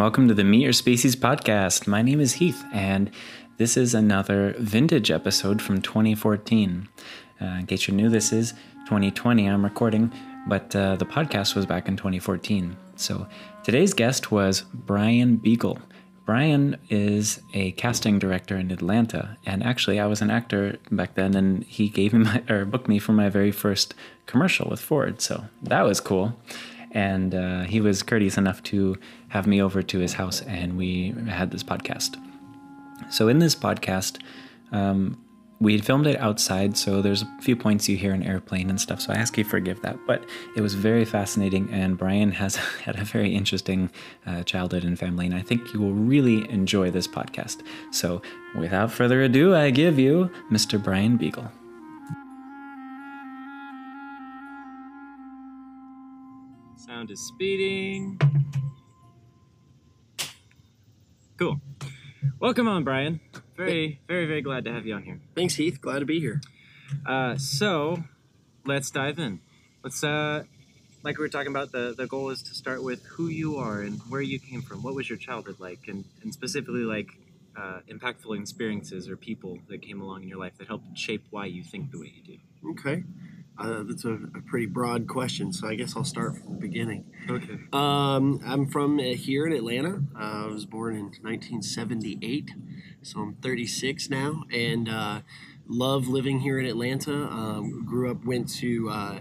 Welcome to the Meet Your Species podcast. My name is Heath, and this is another vintage episode from 2014. Uh, in case you're new, this is 2020. I'm recording, but uh, the podcast was back in 2014. So today's guest was Brian Beagle. Brian is a casting director in Atlanta, and actually, I was an actor back then, and he gave me my, or booked me for my very first commercial with Ford. So that was cool and uh, he was courteous enough to have me over to his house and we had this podcast. So in this podcast um, we had filmed it outside so there's a few points you hear an airplane and stuff so i ask you forgive that. But it was very fascinating and brian has had a very interesting uh, childhood and family and i think you will really enjoy this podcast. So without further ado i give you mr brian beagle Sound is speeding. Cool. Welcome on, Brian. Very, very, very glad to have you on here. Thanks, Heath. Glad to be here. Uh, so, let's dive in. Let's, uh, like we were talking about, the, the goal is to start with who you are and where you came from. What was your childhood like? And, and specifically, like, uh, impactful experiences or people that came along in your life that helped shape why you think the way you do. Okay. Uh, that's a, a, pretty broad question, so I guess I'll start from the beginning. Okay. Um, I'm from uh, here in Atlanta. Uh, I was born in 1978, so I'm 36 now, and uh, love living here in Atlanta. Um, grew up, went to uh,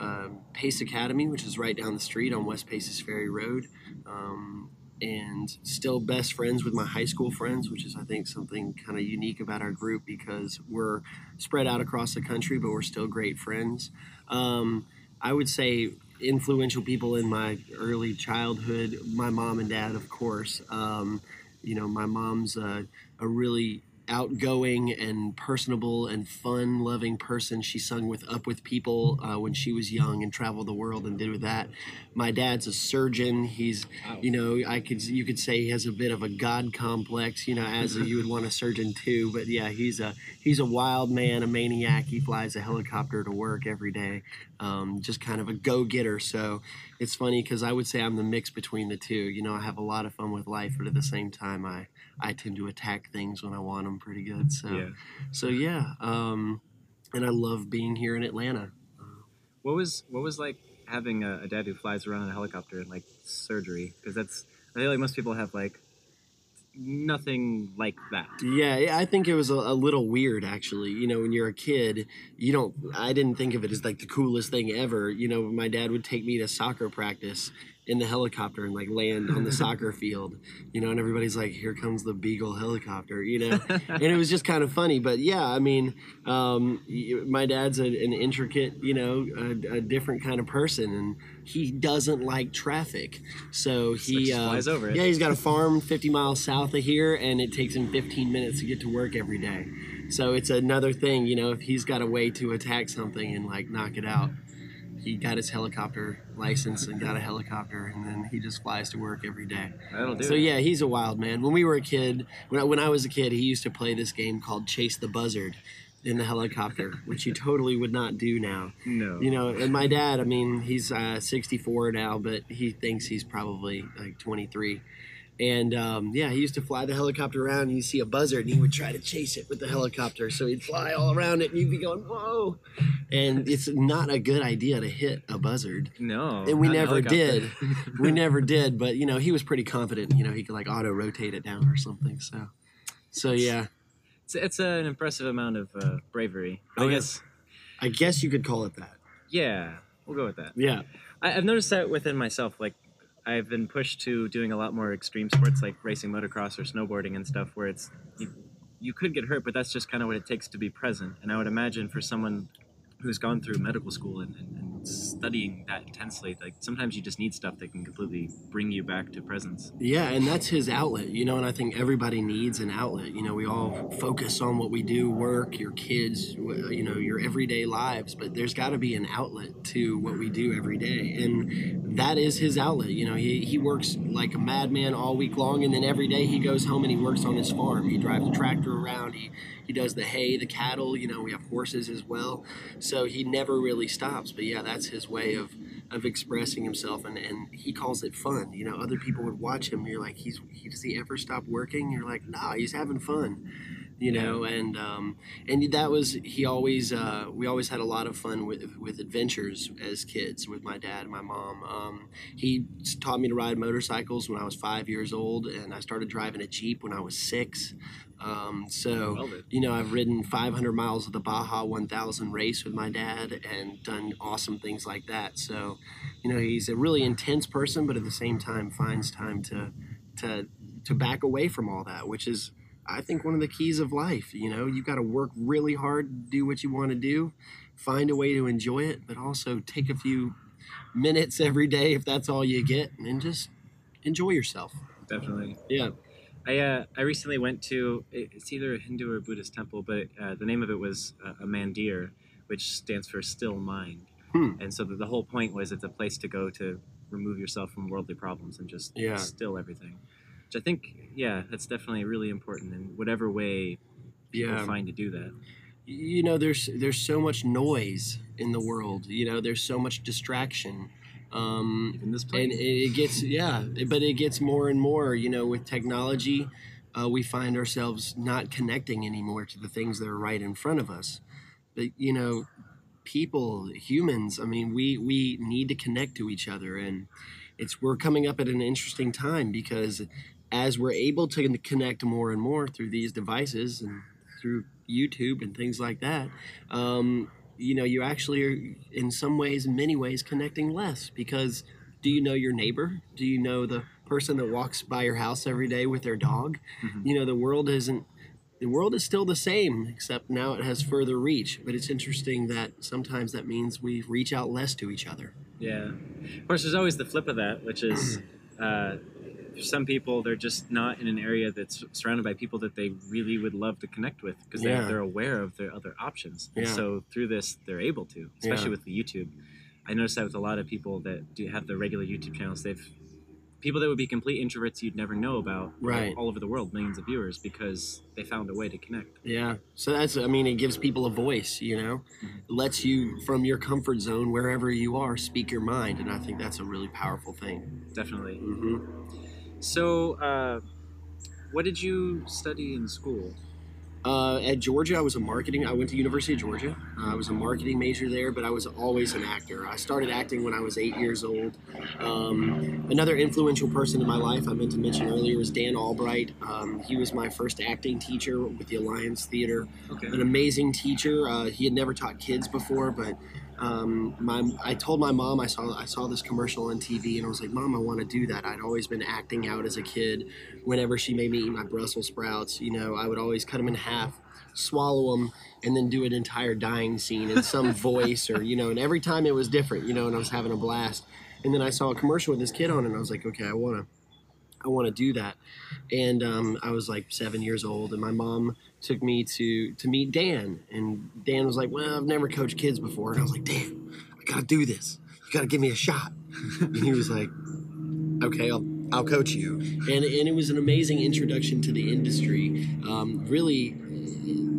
um, Pace Academy, which is right down the street on West Paces Ferry Road. Um, and still best friends with my high school friends, which is, I think, something kind of unique about our group because we're spread out across the country, but we're still great friends. Um, I would say influential people in my early childhood, my mom and dad, of course. Um, you know, my mom's a, a really outgoing and personable and fun loving person. She sung with Up With People uh, when she was young and traveled the world and did with that. My dad's a surgeon. He's, you know, I could you could say he has a bit of a god complex, you know, as you would want a surgeon too. But yeah, he's a he's a wild man, a maniac. He flies a helicopter to work every day, um, just kind of a go getter. So it's funny because I would say I'm the mix between the two. You know, I have a lot of fun with life, but at the same time, I I tend to attack things when I want them pretty good. So, yeah. so yeah, um, and I love being here in Atlanta. What was what was like having a, a dad who flies around in a helicopter and like surgery? Because that's I feel like most people have like nothing like that. Yeah, I think it was a, a, little weird actually. You know, when you're a kid, you don't. I didn't think of it as like the coolest thing ever. You know, my dad would take me to soccer practice, in the helicopter and like land on the soccer field, you know, and everybody's like, here comes the Beagle helicopter, you know, and it was just kind of funny. But yeah, I mean, um, my dad's a, an intricate, you know, a, a, different kind of person, and he doesn't like traffic. So he uh, flies over it. Yeah, he's got a farm 50 miles south of here, and it takes him 15 minutes to get to work every day. So it's another thing, you know, if he's got a way to attack something and like knock it out he got his helicopter license and got a helicopter, and then he just flies to work every day. That'll do. So yeah, he's a wild man. When we were a kid, when I, when I was a kid, he used to play this game called Chase the Buzzard in the helicopter, which you totally would not do now. No. You know, and my dad, I mean, he's uh, 64 now, but he thinks he's probably like 23 and um, yeah, he used to fly the helicopter around. And you see a buzzard, and he would try to chase it with the helicopter. So he'd fly all around it, and you'd be going, "Whoa!" And it's not a good idea to hit a buzzard. No, and we never did. we never did. But you know, he was pretty confident. You know, he could like auto rotate it down or something. So, so yeah, it's, it's an impressive amount of uh, bravery. Oh, I guess. I guess you could call it that. Yeah, we'll go with that. Yeah. I, I've noticed that within myself, like I've been pushed to doing a lot more extreme sports like racing motocross or snowboarding and stuff where it's you, you could get hurt, but that's just kind of what it takes to be present. And I would imagine for someone who's gone through medical school and, and, and, studying that intensely like sometimes you just need stuff that can completely bring you back to presence. Yeah and that's his outlet you know and i think everybody needs an outlet. You know we all focus on what we do work your kids you know your everyday lives but there's got to be an outlet to what we do every day and that is his outlet you know. He, he works like a madman all week long and then every day he goes home and he works on his farm. He drives a tractor around he he does the hay, the cattle. You know, we have horses as well. So he never really stops. But yeah, that's his way of of expressing himself, and, and he calls it fun. You know, other people would watch him. You're like, he's he does he ever stop working? You're like, nah, he's having fun. You know, and um, and that was he always uh, we always had a lot of fun with with adventures as kids with my dad and my mom. Um, he taught me to ride motorcycles when I was five years old, and I started driving a jeep when I was six. Um, so, you know, I've ridden 500 miles of the Baja 1000 race with my dad and done awesome things like that. So, you know, he's a really intense person, but at the same time finds time to, to, to back away from all that, which is, I think, one of the keys of life. You know, you've got to work really hard do what you want to do, find a way to enjoy it, but also take a few minutes every day if that's all you get and just enjoy yourself. Definitely. Yeah. I uh, I recently went to it's either a Hindu or Buddhist temple, but uh, the name of it was uh, a mandir, which stands for still mind. Hmm. And so the, the whole point was it's a place to go to remove yourself from worldly problems and just Yeah. still everything. Which I think, yeah, that's definitely really important in whatever way people Yeah. find to do that. you know there's there's so much noise in the world you know there's so much distraction um Even this and place. it it gets yeah but it gets more and more you know with technology uh, we find ourselves not connecting anymore to the things that are right in front of us but you know people humans i mean we we need to connect to each other and it's we're coming up at an interesting time because as we're able to connect more and more through these devices and through youtube and things like that um, you know you actually are in some ways in many ways connecting less because do you know your neighbor do you know the person that walks by your house every day with their dog Mhm. you know the world isn't the world is still the same except now it has further reach but it's interesting that sometimes that means we reach out less to each other Yeah. Of course, there's always the flip of that, which is uh, some people, they're just not in an area that's surrounded by people that they really would love to connect with because Yeah. they're, they're aware of their other options. Yeah. so through this, they're able to, especially Yeah. with the YouTube. I noticed that with a lot of people that do have the regular YouTube channels, they've people that would be complete introverts you'd never know about Right. all over the world, millions of viewers, because they found a way to connect. Yeah. So that's, I mean, it gives people a voice, you know, Mhm. lets you from your comfort zone, wherever you are, speak your mind. And I think that's a really powerful thing. Definitely. hmm So, uh, what did you study in school? Uh, at Georgia, I was a marketing. I went to University of Georgia. Uh, I was a marketing major there, but I was always an actor. I started acting when I was eight years old. Um, another influential person in my life I meant to mention earlier was Dan Albright. Um, he was my first acting teacher with the Alliance Theater. Okay. an amazing teacher. Uh, he had never taught kids before, but um, my I told my mom I saw I saw this commercial on TV and I was like, Mom, I want to do that. I'd always been acting out as a kid. Whenever she made me eat my Brussels sprouts, you know, I would always cut them in half, swallow them, and then do an entire dying scene in some voice or you know. And every time it was different, you know, and I was having a blast. And then I saw a commercial with this kid on it, and I was like, okay, I want to. I want to do that, and um, I was like seven years old, and my mom took me to to meet Dan, and Dan was like, "Well, I've never coached kids before," and I was like, "Dan, I gotta do this. You gotta give me a shot." and he was like, "Okay, I'll I'll coach you," and and it was an amazing introduction to the industry. Um, really,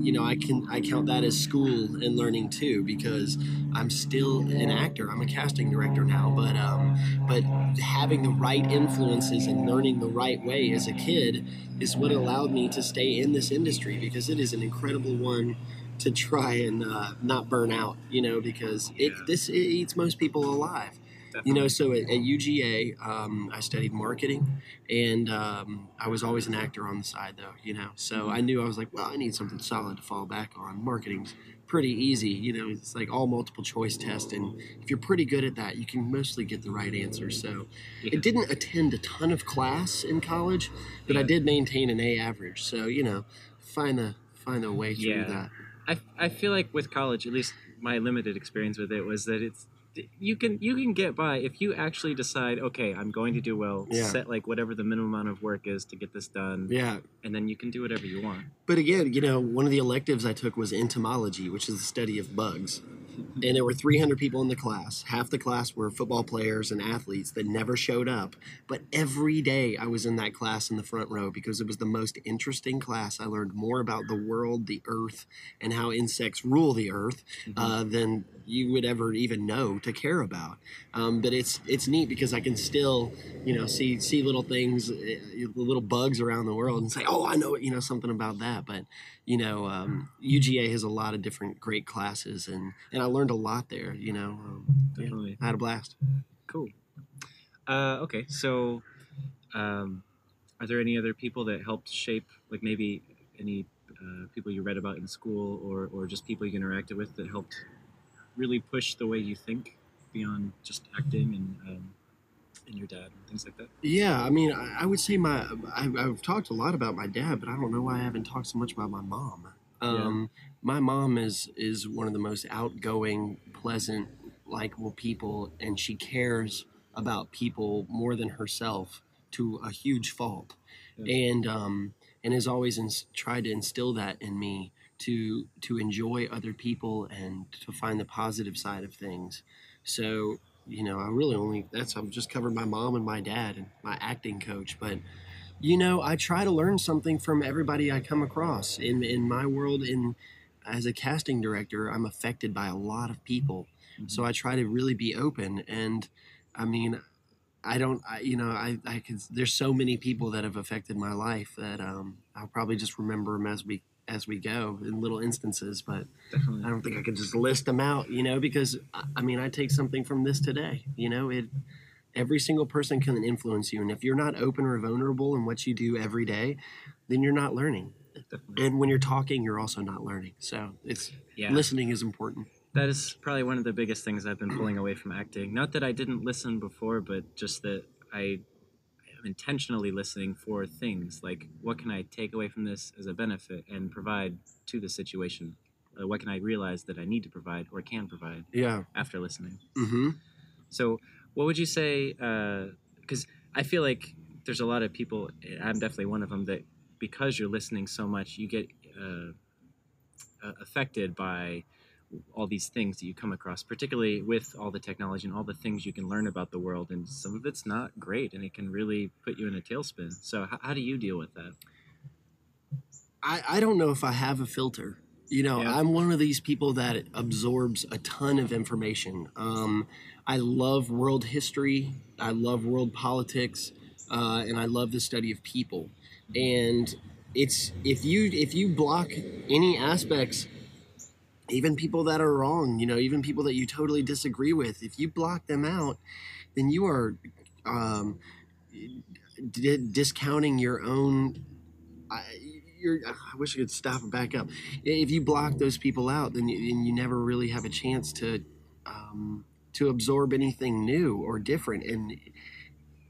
you know, I can I count that as school and learning too because I'm still an actor. I'm a casting director now, but um, but having the right influences and learning the right way as a kid is what allowed me to stay in this industry because it is an incredible one to try and uh, not burn out. You know, because it Yeah. this it eats most people alive. You know, so at, at UGA, um, I studied marketing, and um, I was always an actor on the side, though. You know, so I knew I was like, well, I need something solid to fall back on. Marketing's pretty easy. You know, it's like all multiple choice test, and if you're pretty good at that, you can mostly get the right answer. So, Yeah. I didn't attend a ton of class in college, but I did maintain an A average. So, you know, find the find a way through Yeah. that. I, I feel like with college, at least my limited experience with it was that it's you can you can get by if you actually decide okay I'm going to do well Yeah. set like whatever the minimum amount of work is to get this done Yeah, and then you can do whatever you want But again, you know, one of the electives I took was entomology, which is the study of bugs. And there were 300 people in the class. Half the class were football players and athletes that never showed up. But every day I was in that class in the front row because it was the most interesting class. I learned more about the world, the earth, and how insects rule the earth uh, than you would ever even know to care about. Um, but it's it's neat because I can still, you know, see see little things, uh, little bugs around the world, and say, oh, I know, you know, something about that. But you know, um, UGA has a lot of different great classes, and and I learned a lot there. You know, um, yeah, Definitely. I had a blast. Cool. Uh, okay, so um, are there any other people that helped shape, like maybe any uh, people you read about in school, or or just people you interacted with that helped really push the way you think beyond just acting and um, and your dad and things like that? Yeah, I mean, I, I would say my I, I've talked a lot about my dad, but I don't know why I haven't talked so much about my mom. Um, My mom is is one of the most outgoing, pleasant, likable people, and she cares about people more than herself to a huge fault, Yeah. and um, and has always ins- tried to instill that in me to to enjoy other people and to find the positive side of things. So you know, I really only that's I've just covered my mom and my dad and my acting coach, but you know, I try to learn something from everybody I come across in in my world. In as a casting director, I'm affected by a lot of people, so I try to really be open. And I mean, I don't, I, you know, I I can. There's so many people that have affected my life that um, I'll probably just remember them as we as we go in little instances, but. Definitely. I don't think I could just list them out, you know, because I mean, I take something from this today, you know, it every single person can influence you. And if you're not open or vulnerable in what you do every day, then you're not learning. Definitely. And when you're talking, you're also not learning. So it's Yeah. listening is important. That is probably one of the biggest things I've been pulling away from acting. Not that I didn't listen before, but just that I intentionally listening for things like what can I take away from this as a benefit and provide to the situation? Uh, what can I realize that I need to provide or can provide Yeah. after listening? Mm-hmm. So, what would you say? Because I feel like there's a lot of people, I'm definitely one of them, that because you're listening so much, you get uh, uh, affected by all these things that you come across, particularly with all the technology and all the things you can learn about the world. And some of it's not great and it can really put you in a tailspin. So, how, how do you deal with that? I, I don't know if I have a filter. You know, Yeah. I'm one of these people that absorbs a ton of information. Um, I love world history, I love world politics, uh, and I love the study of people. And it's if you if you block any aspects, even people that are wrong, you know, even people that you totally disagree with, if you block them out, then you are um, d- discounting your own. I, you're, I wish I could stop and back up. If you block those people out, then you, then you never really have a chance to um, to absorb anything new or different. And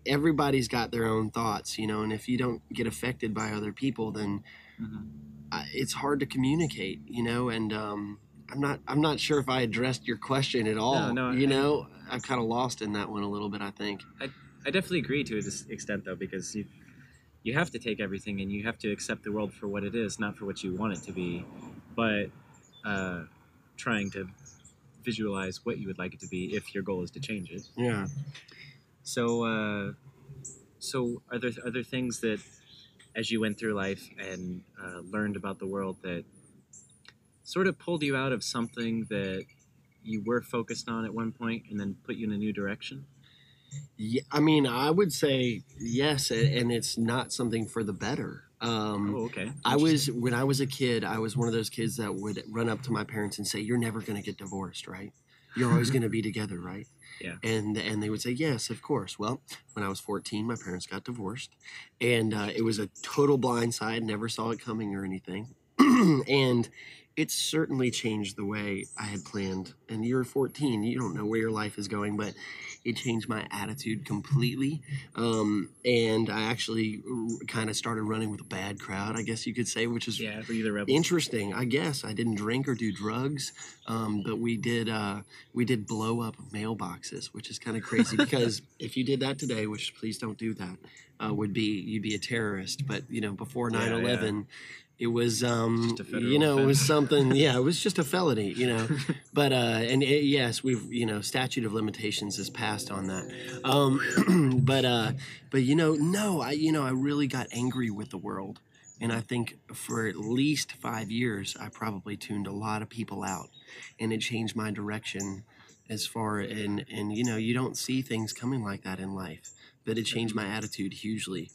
everybody's got their own thoughts, you know. And if you don't get affected by other people, then Mhm. uh, it's hard to communicate, you know. And um, I'm not I'm not sure if I addressed your question at all. no, no, you I- know, I'm kind of lost in that one a little bit. I think. I definitely agree to this extent, though, because you you have to take everything and you have to accept the world for what it is, not for what you want it to be, but uh, trying to visualize what you would like it to be if your goal is to change it. Yeah. So, uh, so are there are there things that, as you went through life and uh, learned about the world, that sort of pulled you out of something that you were focused on at one point and then put you in a new direction? Yeah, I mean, I would say yes, and it's not something for the better. Um, Oh, okay. I was when I was a kid, I was one of those kids that would run up to my parents and say, "You're never going to get divorced, right? You're always going to be together, right?" Yeah. And and they would say, "Yes, of course." Well, when I was 14, my parents got divorced, and uh, it was a total blindside. Never saw it coming or anything, and it certainly changed the way I had planned. And you're 14, you don't know where your life is going, but it changed my attitude completely. Um, and I actually kind of started running with a bad crowd, I guess you could say, which is Yeah, interesting. I guess I didn't drink or do drugs, um, but we did uh, we did blow up mailboxes, which is kind of crazy because if you did that today, which please don't do that, uh, would be you'd be a terrorist. But you know, before Yeah, 9/11, it was um, Just a federal you know, it was something. Yeah, it was just a felony. You know, but uh, and it, yes, we've you know, statute of limitations has passed on that. Um, but uh, but you know, no, I you know, I really got angry with the world. And I think for at least five years, I probably tuned a lot of people out, and it changed my direction as far and and you know you don't see things coming like that in life but it changed my attitude hugely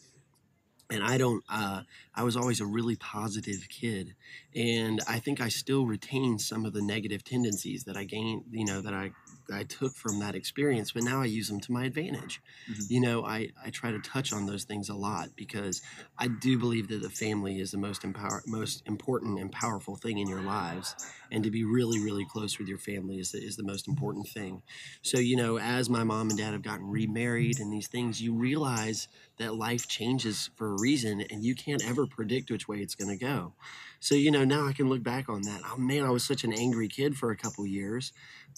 and i don't uh, i was always a really positive kid and i think i still retain some of the negative tendencies that i gained you know that i i took from that experience but now i use them to my advantage. Mhm. you know i i try to touch on those things a lot because i do believe that the family is the most empower most important and powerful thing in your lives and to be really really close with your family is the, is the most important thing. So you know as my mom and dad have gotten remarried and these things you realize that life changes for a reason and you can't ever predict which way it's going to go. So you know now i can look back on that. Oh man i was such an angry kid for a couple years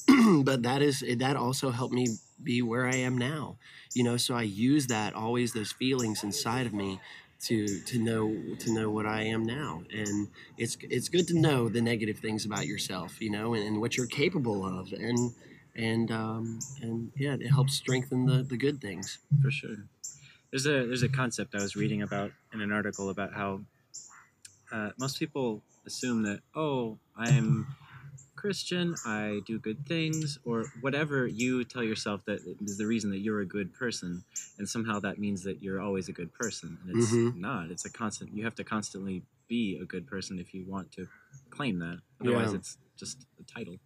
but that is that also helped me be where i am now you know so i use that always those feelings inside of me to to know to know what i am now and it's it's good to know the negative things about yourself you know and, and what you're capable of and and um and yeah it helps strengthen the the good things for sure. There's a there's a concept I was reading about in an article about how uh, most people assume that oh I'm Christian, I do good things, or whatever you tell yourself that is the reason that you're a good person, and somehow that means that you're always a good person, and it's Mhm. not. It's a constant. You have to constantly be a good person if you want to claim that. Otherwise, Yeah. it's just a title.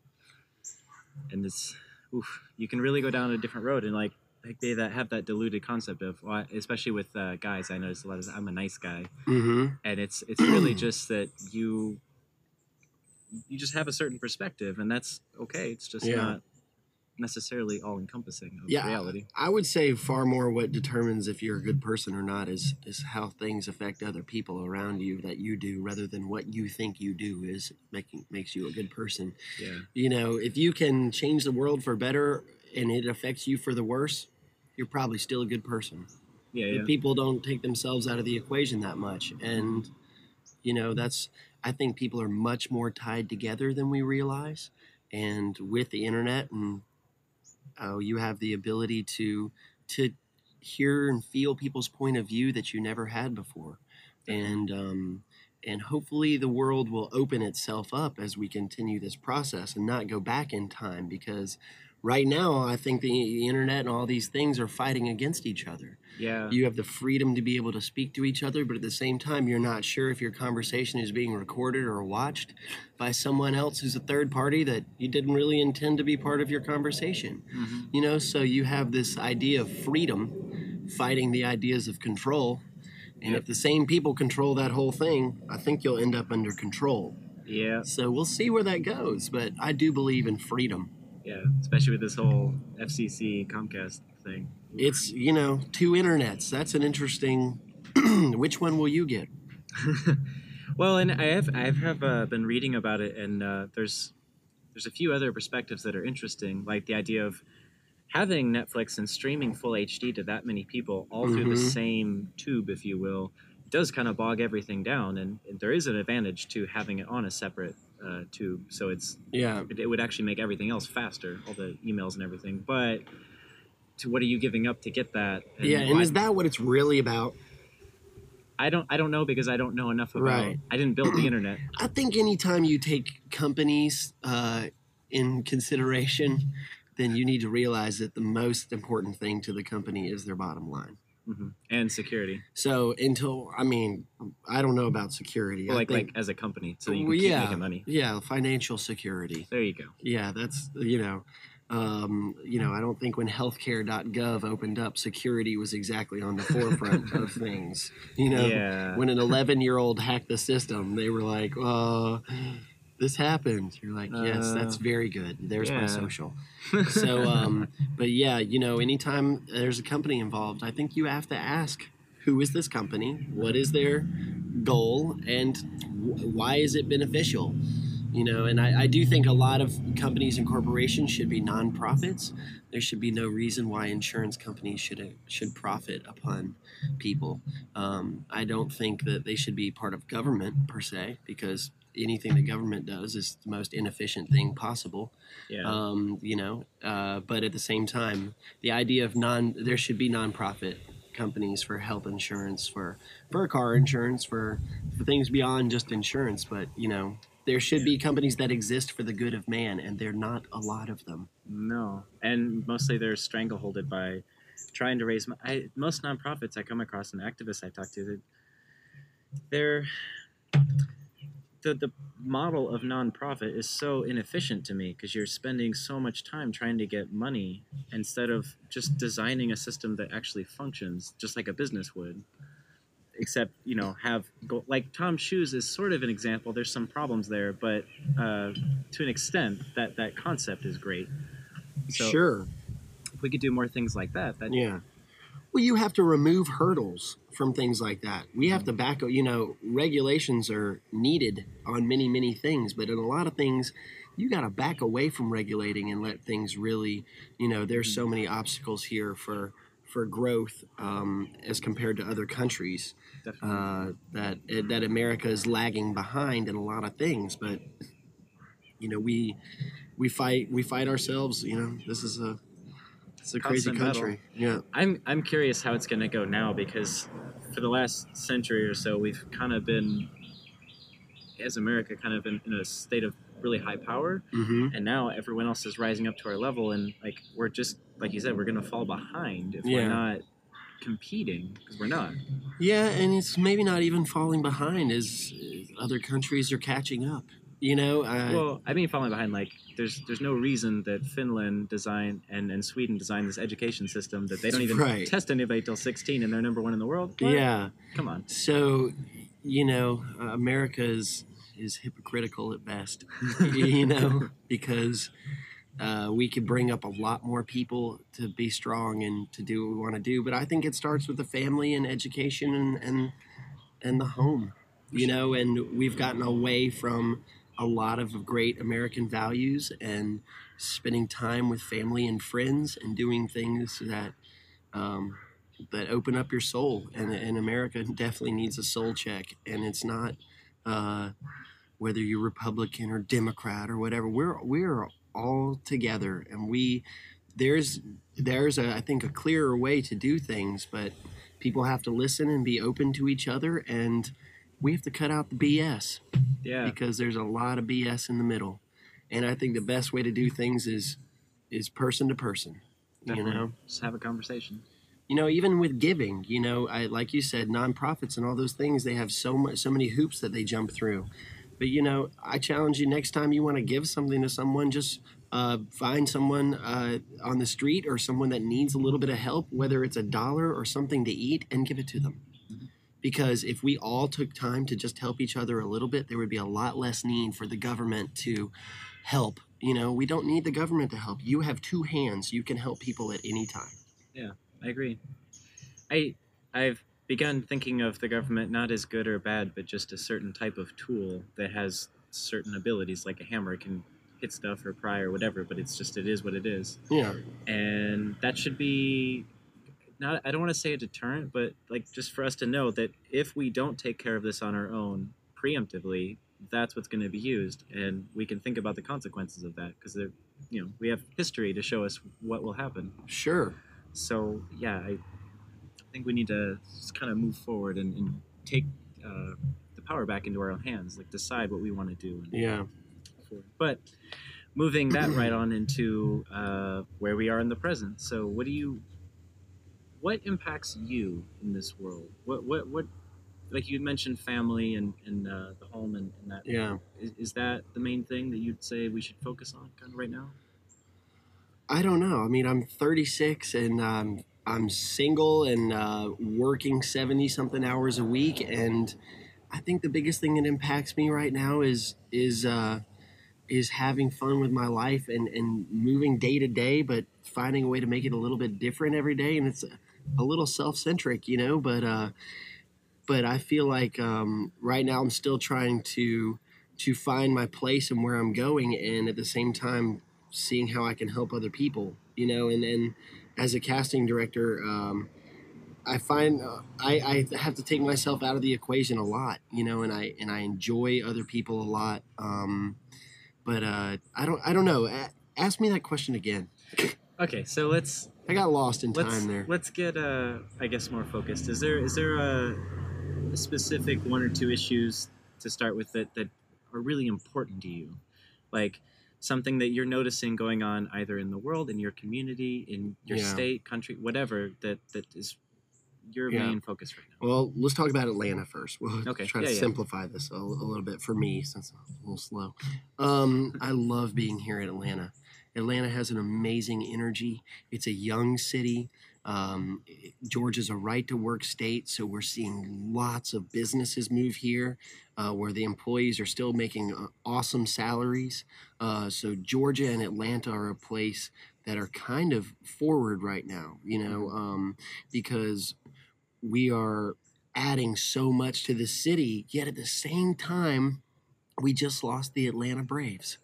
And it's oof, you can really go down a different road and like like they that have that diluted concept of especially with uh, guys i notice a lot of i'm a nice guy mm-hmm and it's it's really just that you you just have a certain perspective and that's okay it's just Yeah. not necessarily all encompassing of Yeah. reality I would say far more what determines if you're a good person or not is is how things affect other people around you that you do rather than what you think you do is making makes you a good person. yeah You know, if you can change the world for better and it affects you for the worse, you're probably still a good person. yeah yeah people don't take themselves out of the equation that much and you know, that's I think people are much more tied together than we realize and with the internet and uh, you have the ability to to hear and feel people's point of view that you never had before. And um, and hopefully the world will open itself up as we continue this process and not go back in time because right now i think the, the internet and all these things are fighting against each other yeah you have the freedom to be able to speak to each other, but at the same time, you're not sure if your conversation is being recorded or watched by someone else who's a third party that you didn't really intend to be part of your conversation. Mhm. You know, so you have this idea of freedom fighting the ideas of control. And Yep. if the same people control that whole thing, I think you'll end up under control. yeah So we'll see where that goes, but I do believe in freedom. Yeah especially with this whole fcc comcast thing It's, you know, two internets. That's an interesting. Which one will you get? well, and I have I have uh, been reading about it, and uh, there's there's a few other perspectives that are interesting, like the idea of having Netflix and streaming full HD to that many people all through the Mhm. same tube, if you will, does kind of bog everything down, and there is an advantage to having it on a separate uh, tube, so it's Yeah. it, it would actually make everything else faster, all the emails and everything. But to what are you giving up to get that? Yeah, and why- is that what it's really about? I don't I don't know because I don't know enough about. Right. I didn't build the internet. I think anytime you take companies uh, in consideration, then you need to realize that the most important thing to the company is their bottom line. Hmm And security, So until I mean, I don't know about security. well, like think, like as a company, so you can Well, keep yeah, making money. yeah, financial security. There you go. Yeah, that's you know, um, you know, I don't think when healthcare.gov opened up, security was exactly on the forefront of things. You know, yeah. when an 11 year old hacked the system, they were like, uh, this happened. You're like, yes, Uh, that's very good. There's my social. So, um, but yeah, you know, anytime there's a company involved, I think you have to ask who is this company? What is their goal? And wh- why is it beneficial? you know and I, I do think a lot of companies and corporations should be nonprofits there should be no reason why insurance companies should should profit upon people um, i don't think that they should be part of government per se because anything the government does is the most inefficient thing possible Yeah. um, you know uh, but at the same time the idea of non there should be nonprofit companies for health insurance for for car insurance for for things beyond just insurance but you know there should be companies that exist for the good of man and they're not a lot of them No, and mostly they're strangleholded by trying to raise. mo- I, most nonprofits I come across and activists I talk to, they- they're the the model of nonprofit is so inefficient to me because you're spending so much time trying to get money instead of just designing a system that actually functions just like a business would. Except you know have go, like Tom Shoes is sort of an example. There's some problems there, but uh, to an extent that that concept is great. So- sure if we could do more things like that, that yeah well you have to remove hurdles from things like that we have to back you know regulations are needed on many many things but in a lot of things you got to back away from regulating and let things really you know there's so many obstacles here for for growth um, as compared to other countries uh, that that America is lagging behind in a lot of things. But you know, we we fight we fight ourselves. You know, this is a it's a crazy country. Yeah, I'm I'm curious how it's going to go now because for the last century or so we've kind of been as America kind of in, in a state of really high power hmm and now everyone else is rising up to our level and like we're just like you said we're going to fall behind if Yeah. we're not competing because we're not yeah, and it's maybe not even falling behind as as other countries are catching up. You know, uh, well i mean falling behind like there's there's no reason that finland designed and, and sweden designed this education system that they don't even Right. test anybody till 16 and they're number one in the world What? yeah. come on So, you know, uh, America is is hypocritical at best. you know, because uh, we could bring up a lot more people to be strong and to do what we want to do. But I think it starts with the family and education and and, and the home. You know, and we've gotten away from a lot of great American values and spending time with family and friends and doing things that um, that open up your soul. And, and America definitely needs a soul check. And it's not uh, whether you're Republican or Democrat or whatever. We're we're all together, and we there's there's a I think a clearer way to do things, but people have to listen and be open to each other, and we have to cut out the BS yeah because there's a lot of BS in the middle. And I think the best way to do things is is person to person. definitely. You know, just have a conversation you know, even with giving, you know, I like you said, nonprofits and all those things, they have so much, so many hoops that they jump through. But you know, I challenge you next time you want to give something to someone, just uh, find someone uh, on the street or someone that needs a little bit of help, whether it's a dollar or something to eat, and give it to them. Because if we all took time to just help each other a little bit, there would be a lot less need for the government to help. You know, we don't need the government to help. You have two hands. You can help people at any time. Yeah, I agree. I I've begun thinking of the government not as good or bad, but just a certain type of tool that has certain abilities, like a hammer can hit stuff or pry or whatever. But it's just it is what it is, Yeah. and that should be not. I don't want to say a deterrent, but like just for us to know that if we don't take care of this on our own preemptively, that's what's going to be used, and we can think about the consequences of that because they're, you know, we have history to show us what will happen. Sure. So yeah, I think we need to just kind of move forward and, and take uh, the power back into our own hands, like decide what we want to do. And Yeah. But moving that right on into uh, where we are in the present. So what do you, what impacts you in this world? What what what? Like you mentioned, family and, and uh, the home and, and that. Yeah. Is, is that the main thing that you'd say we should focus on kind of right now? I don't know. I mean, I'm 36 and um, I'm single and uh, working 70 something hours a week, and I think the biggest thing that impacts me right now is is uh, is having fun with my life and and moving day to day, but finding a way to make it a little bit different every day, and it's a, little self centric, you know. But uh, but I feel like um, right now I'm still trying to to find my place and where I'm going, and at the same time seeing how I can help other people. You know, and then as a casting director. Um, I find uh, I, I have to take myself out of the equation a lot, you know, and I and I enjoy other people a lot. Um, but uh, I don't I don't know. A- ask me that question again. Okay, so let's I got lost in let's time there. let's get uh I guess more focused. Is there is there a, a specific one or two issues to start with that that are really important to you, like something that you're noticing going on either in the world, in your community, in your Yeah. state, country, whatever that that is your Yeah. main focus right now. Well, let's talk about Atlanta first. We'll Okay, try yeah, to yeah. simplify this a, a little bit for me since I'm a little slow. Um, I love being here in Atlanta. Atlanta has an amazing energy. It's a young city. Um, Georgia's a right to work state, so we're seeing lots of businesses move here uh, where the employees are still making uh, awesome salaries. Uh, so Georgia and Atlanta are a place that are kind of forward right now, you know, um, because we are adding so much to the city, yet at the same time, we just lost the Atlanta Braves.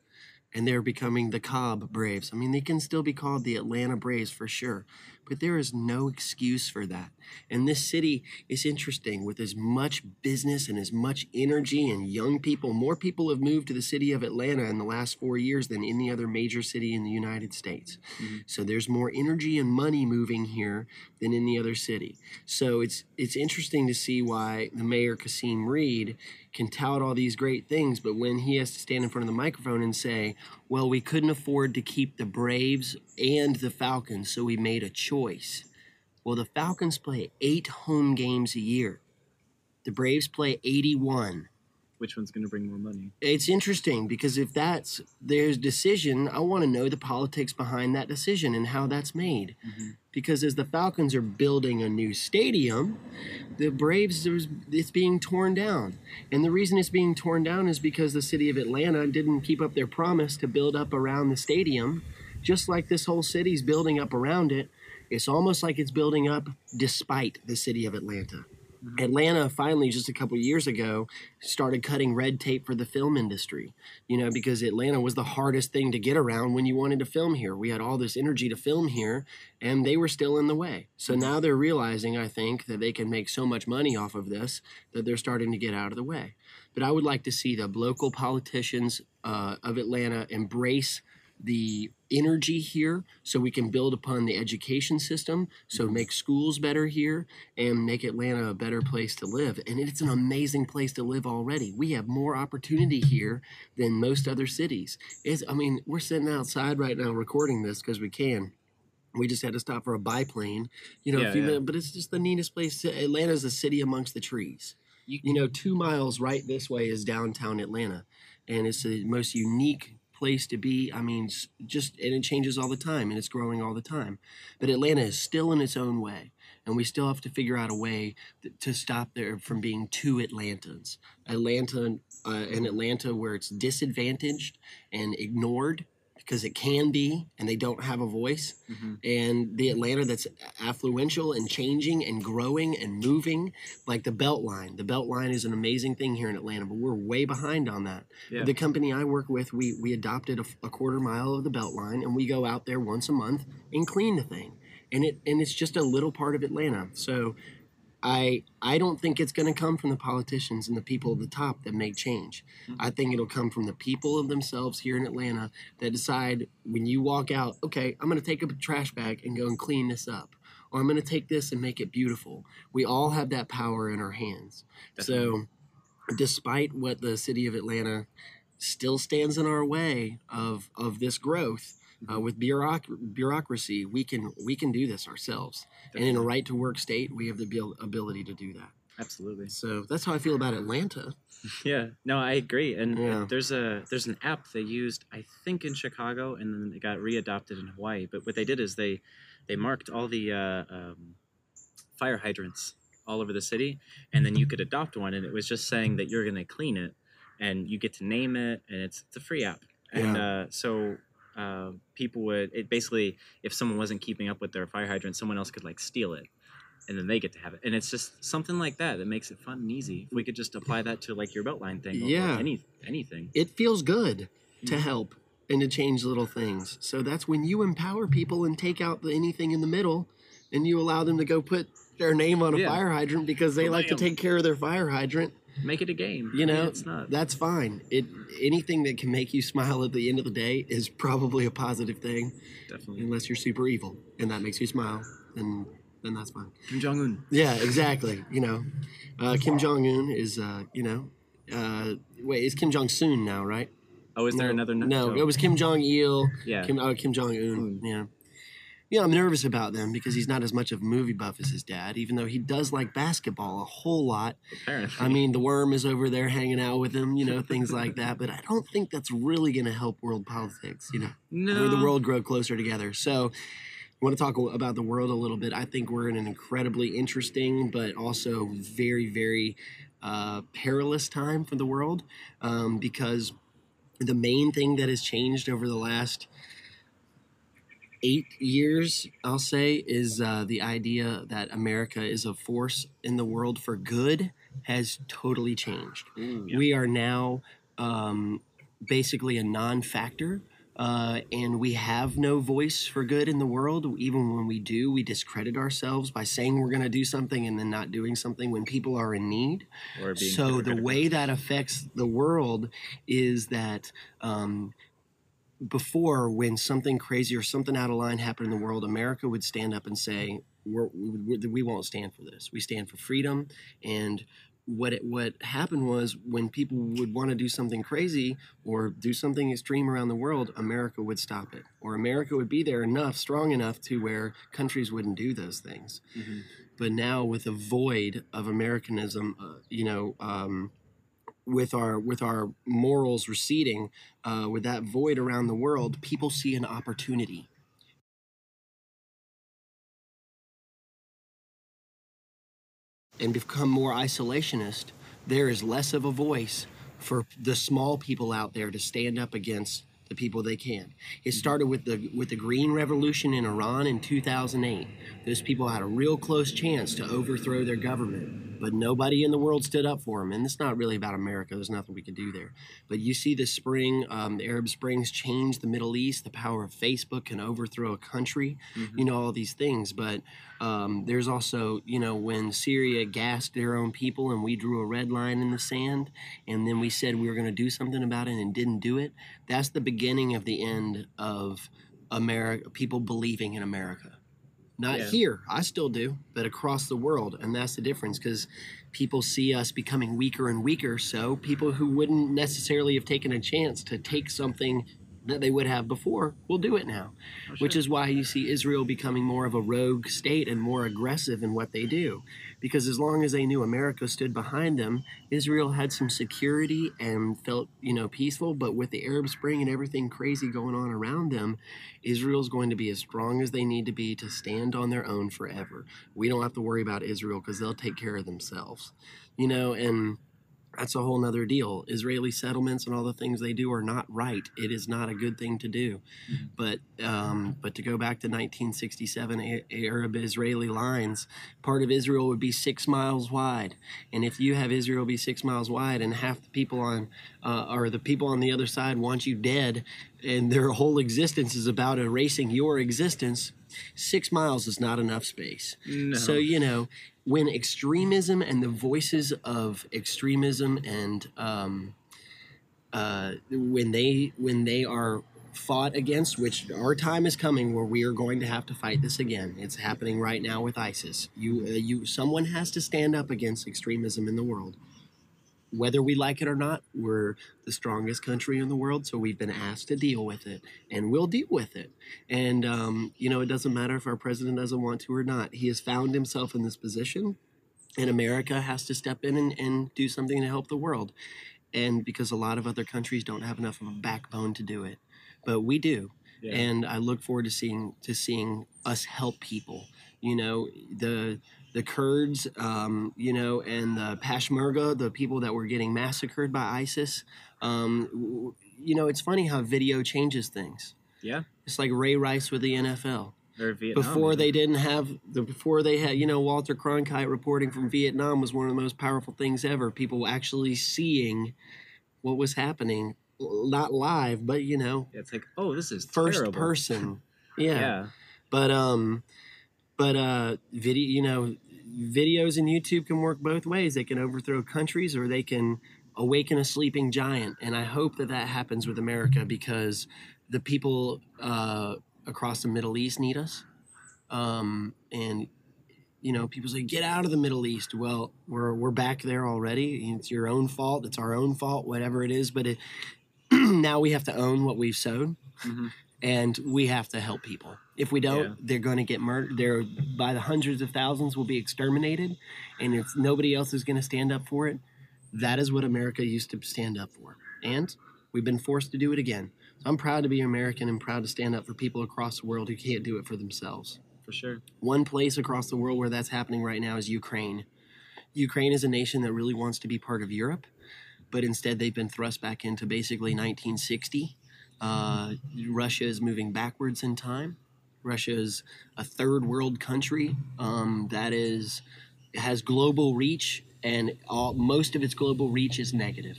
And they're becoming the Cobb Braves. I mean, they can still be called the Atlanta Braves for sure, but there is no excuse for that. And this city is interesting with as much business and as much energy and young people. More people have moved to the city of Atlanta in the last four years than any other major city in the United States. Mhm. So there's more energy and money moving here than any other city. So it's it's interesting to see why the mayor Kasim Reed can tout all these great things, but when he has to stand in front of the microphone and say, "Well, we couldn't afford to keep the Braves and the Falcons, so we made a choice." Well, the Falcons play 8 home games a year. The Braves play 81 Which one's going to bring more money? it's interesting because if that's their decision, I want to know the politics behind that decision and how that's made. Mhm. Because as the Falcons are building a new stadium, the Braves it's being torn down, and the reason it's being torn down is because the city of Atlanta didn't keep up their promise to build up around the stadium, just like this whole city's building up around it. It's almost like it's building up despite the city of Atlanta. Atlanta finally, just a couple years ago, started cutting red tape for the film industry. You know, because Atlanta was the hardest thing to get around when you wanted to film here. We had all this energy to film here, and they were still in the way. So now they're realizing, I think, that they can make so much money off of this that they're starting to get out of the way. But I would like to see the local politicians uh, of Atlanta embrace the energy here so we can build upon the education system so make schools better here and make atlanta a better place to live. And it's an amazing place to live already. We have more opportunity here than most other cities. It's, i mean we're sitting outside right now recording this because we can. We just had to stop for a biplane you know Yeah, a few yeah. minutes but it's just the neatest place to, atlanta's a city amongst the trees. You- you know two miles right this way is downtown atlanta and it's the most unique place to be. I mean just and it changes all the time and it's growing all the time. But atlanta is still in its own way and we still have to figure out a way th- to stop there from being two atlantans. Atlanta uh, an atlanta where it's disadvantaged and ignored because it can be and they don't have a voice Mhm. and the Atlanta that's affluential and changing and growing and moving, like the Beltline. The Beltline is an amazing thing here in Atlanta, but we're way behind on that. Yeah. The company I work with, we we adopted a, a quarter mile of the Beltline, and we go out there once a month and clean the thing, and it and it's just a little part of Atlanta. So. I I don't think it's going to come from the politicians and the people at the top that make change. Mm-hmm. I think it'll come from the people of themselves here in Atlanta that decide when you walk out, okay, I'm going to take a trash bag and go and clean this up, or I'm going to take this and make it beautiful. We all have that power in our hands. So, despite what the city of Atlanta still stands in our way of of this growth. Uh, with bureauc- bureaucracy, we can we can do this ourselves, and in a right to work state, we have the abil- ability to do that. Absolutely. So that's how I feel about Atlanta. Yeah, no, I agree. And Yeah. there's a there's an app they used, I think, in Chicago, and then it got readopted in Hawaii. But what they did is they they marked all the uh, um, fire hydrants all over the city, and then you could adopt one, and it was just saying that you're going to clean it, and you get to name it, and it's it's a free app, and uh, so. Uh, people would it basically if someone wasn't keeping up with their fire hydrant someone else could like steal it and then they get to have it. And it's just something like that that makes it fun and easy. If we could just apply that to like your beltline thing, or Yeah. any anything. it feels good to Mm. help and to change little things. So that's when you empower people and take out the, anything in the middle and you allow them to go put their name on a Yeah. fire hydrant because they like to take care of their fire hydrant. Make it a game. You I mean, know, it's not. that's fine. It anything that can make you smile at the end of the day is probably a positive thing, definitely unless you're super evil and that makes you smile, and then that's fine. Kim Jong Un. Yeah, exactly. You know, uh, Kim Jong Un is, uh, you know, uh, wait, it's Kim Jong Soon now, right? Oh, is there no, another? No, oh, it was Kim Jong Il. Yeah. Kim, oh, Kim Jong Un. Yeah. Yeah, I'm nervous about them because he's not as much of a movie buff as his dad, even though he does like basketball a whole lot. apparently. I mean, the worm is over there hanging out with him, you know, things like that. But I don't think that's really going to help world politics, you know, no. or the world grow closer together. So, I want to talk about the world a little bit. I think we're in an incredibly interesting, but also very, very uh, perilous time for the world um, because the main thing that has changed over the last eight years, I'll say, is uh, the idea that America is a force in the world for good has totally changed. Ooh, yeah. We are now um, basically a non factor. Uh, and we have no voice for good in the world. Even when we do, we discredit ourselves by saying we're going to do something and then not doing something when people are in need so the way that affects the world is that um, before when something crazy or something out of line happened in the world america would stand up and say we're, we, we won't stand for this. We stand for freedom. And what it, what happened was when people would want to do something crazy or do something extreme around the world america would stop it. Or america would be there enough strong enough to where countries wouldn't do those things. Mhm. but now with a void of Americanism, uh, you know, um, with our with our morals receding, uh, with that void around the world, people see an opportunity. And become more isolationist, there is less of a voice for the small people out there to stand up against the people they can. It started with the with the Green Revolution in Iran in 2008. Those people had a real close chance to overthrow their government, but nobody in the world stood up for them. And it's not really about America. There's nothing we could do there. But you see, the spring, um, the Arab Springs changed the Middle East. The power of Facebook can overthrow a country. You know all these things. But um, there's also, you know, when Syria gassed their own people and we drew a red line in the sand, and then we said we were going to do something about it and didn't do it. That's the beginning of the end of America. People believing in America. Not Yeah. here, I still do, but across the world. And that's the difference because people see us becoming weaker and weaker. So people who wouldn't necessarily have taken a chance to take something that they would have before will do it now, which is why you see Israel becoming more of a rogue state and more aggressive in what they do. Because as long as they knew America stood behind them, Israel had some security and felt, you know, peaceful. But with the Arab Spring and everything crazy going on around them, Israel's going to be as strong as they need to be to stand on their own forever. We don't have to worry about Israel because they'll take care of themselves, you know, and that's a whole nother deal. Israeli settlements and all the things they do are not right. It is not a good thing to do. But um, but to go back to 1967 A- Arab-Israeli lines, part of Israel would be six miles wide, and if you have Israel be six miles wide, and half the people on uh, or the people on the other side want you dead, and their whole existence is about erasing your existence, six miles is not enough space. No. So you know when extremism and the voices of extremism and um, uh, when they when they are fought against, which our time is coming where we are going to have to fight this again. It's happening right now with ISIS. You uh, you someone has to stand up against extremism in the world. Whether we like it or not, we're the strongest country in the world, so we've been asked to deal with it, and we'll deal with it. And um, you know, it doesn't matter if our president doesn't want to or not. He has found himself in this position, and America has to step in and, and do something to help the world. And because a lot of other countries don't have enough of a backbone to do it, but we do. Yeah. And I look forward to seeing to seeing us help people. You know, the the Kurds, um, you know, and the Peshmerga, the people that were getting massacred by ISIS. Um, you know, it's funny how video changes things. yeah. It's like Ray Rice with the NFL. Or Vietnam. before they didn't have the before they had you know Walter Cronkite reporting from Vietnam was one of the most powerful things ever. People actually seeing what was happening, not live, but you know It's like, oh, this is first terrible. person. Yeah. Yeah. But um, but uh, video you know videos in YouTube can work both ways. They can overthrow countries or they can awaken a sleeping giant. And I hope that that happens with America because the people uh, across the Middle East need us. Um, and you know, people say get out of the Middle East. Well, we're we're back there already. It's your own fault. It's our own fault, whatever it is. But it, now we have to own what we've sowed, Mhm. And we have to help people. If we don't, Yeah. they're going to get murdered. They're by the hundreds of thousands will be exterminated, and if nobody else is going to stand up for it, that is what America used to stand up for, and we've been forced to do it again. So I'm proud to be American and proud to stand up for people across the world who can't do it for themselves. For sure. One place across the world where that's happening right now is Ukraine. Ukraine is a nation that really wants to be part of Europe, but instead they've been thrust back into basically 1960. Uh, Russia is moving backwards in time. Russia is a third world country um, that is has global reach, and all, most of its global reach is negative.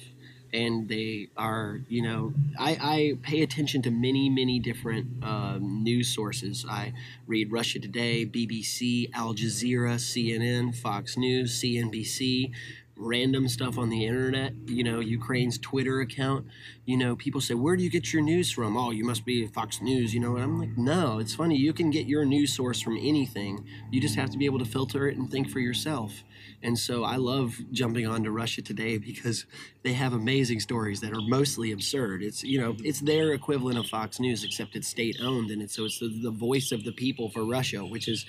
And they are, you know, I, I pay attention to many, many different um, news sources. I read Russia Today, BBC, Al Jazeera, CNN, Fox News, CNBC, random stuff on the internet, you know, Ukraine's Twitter account. You know, people say, Where do you get your news from? Oh, you must be Fox News, you know. And I'm like, No, it's funny. You can get your news source from anything. You just have to be able to filter it and think for yourself. And so I love jumping onto Russia Today because they have amazing stories that are mostly absurd. It's you know it's their equivalent of Fox News except it's state owned and it's so it's the, the voice of the people for Russia, which is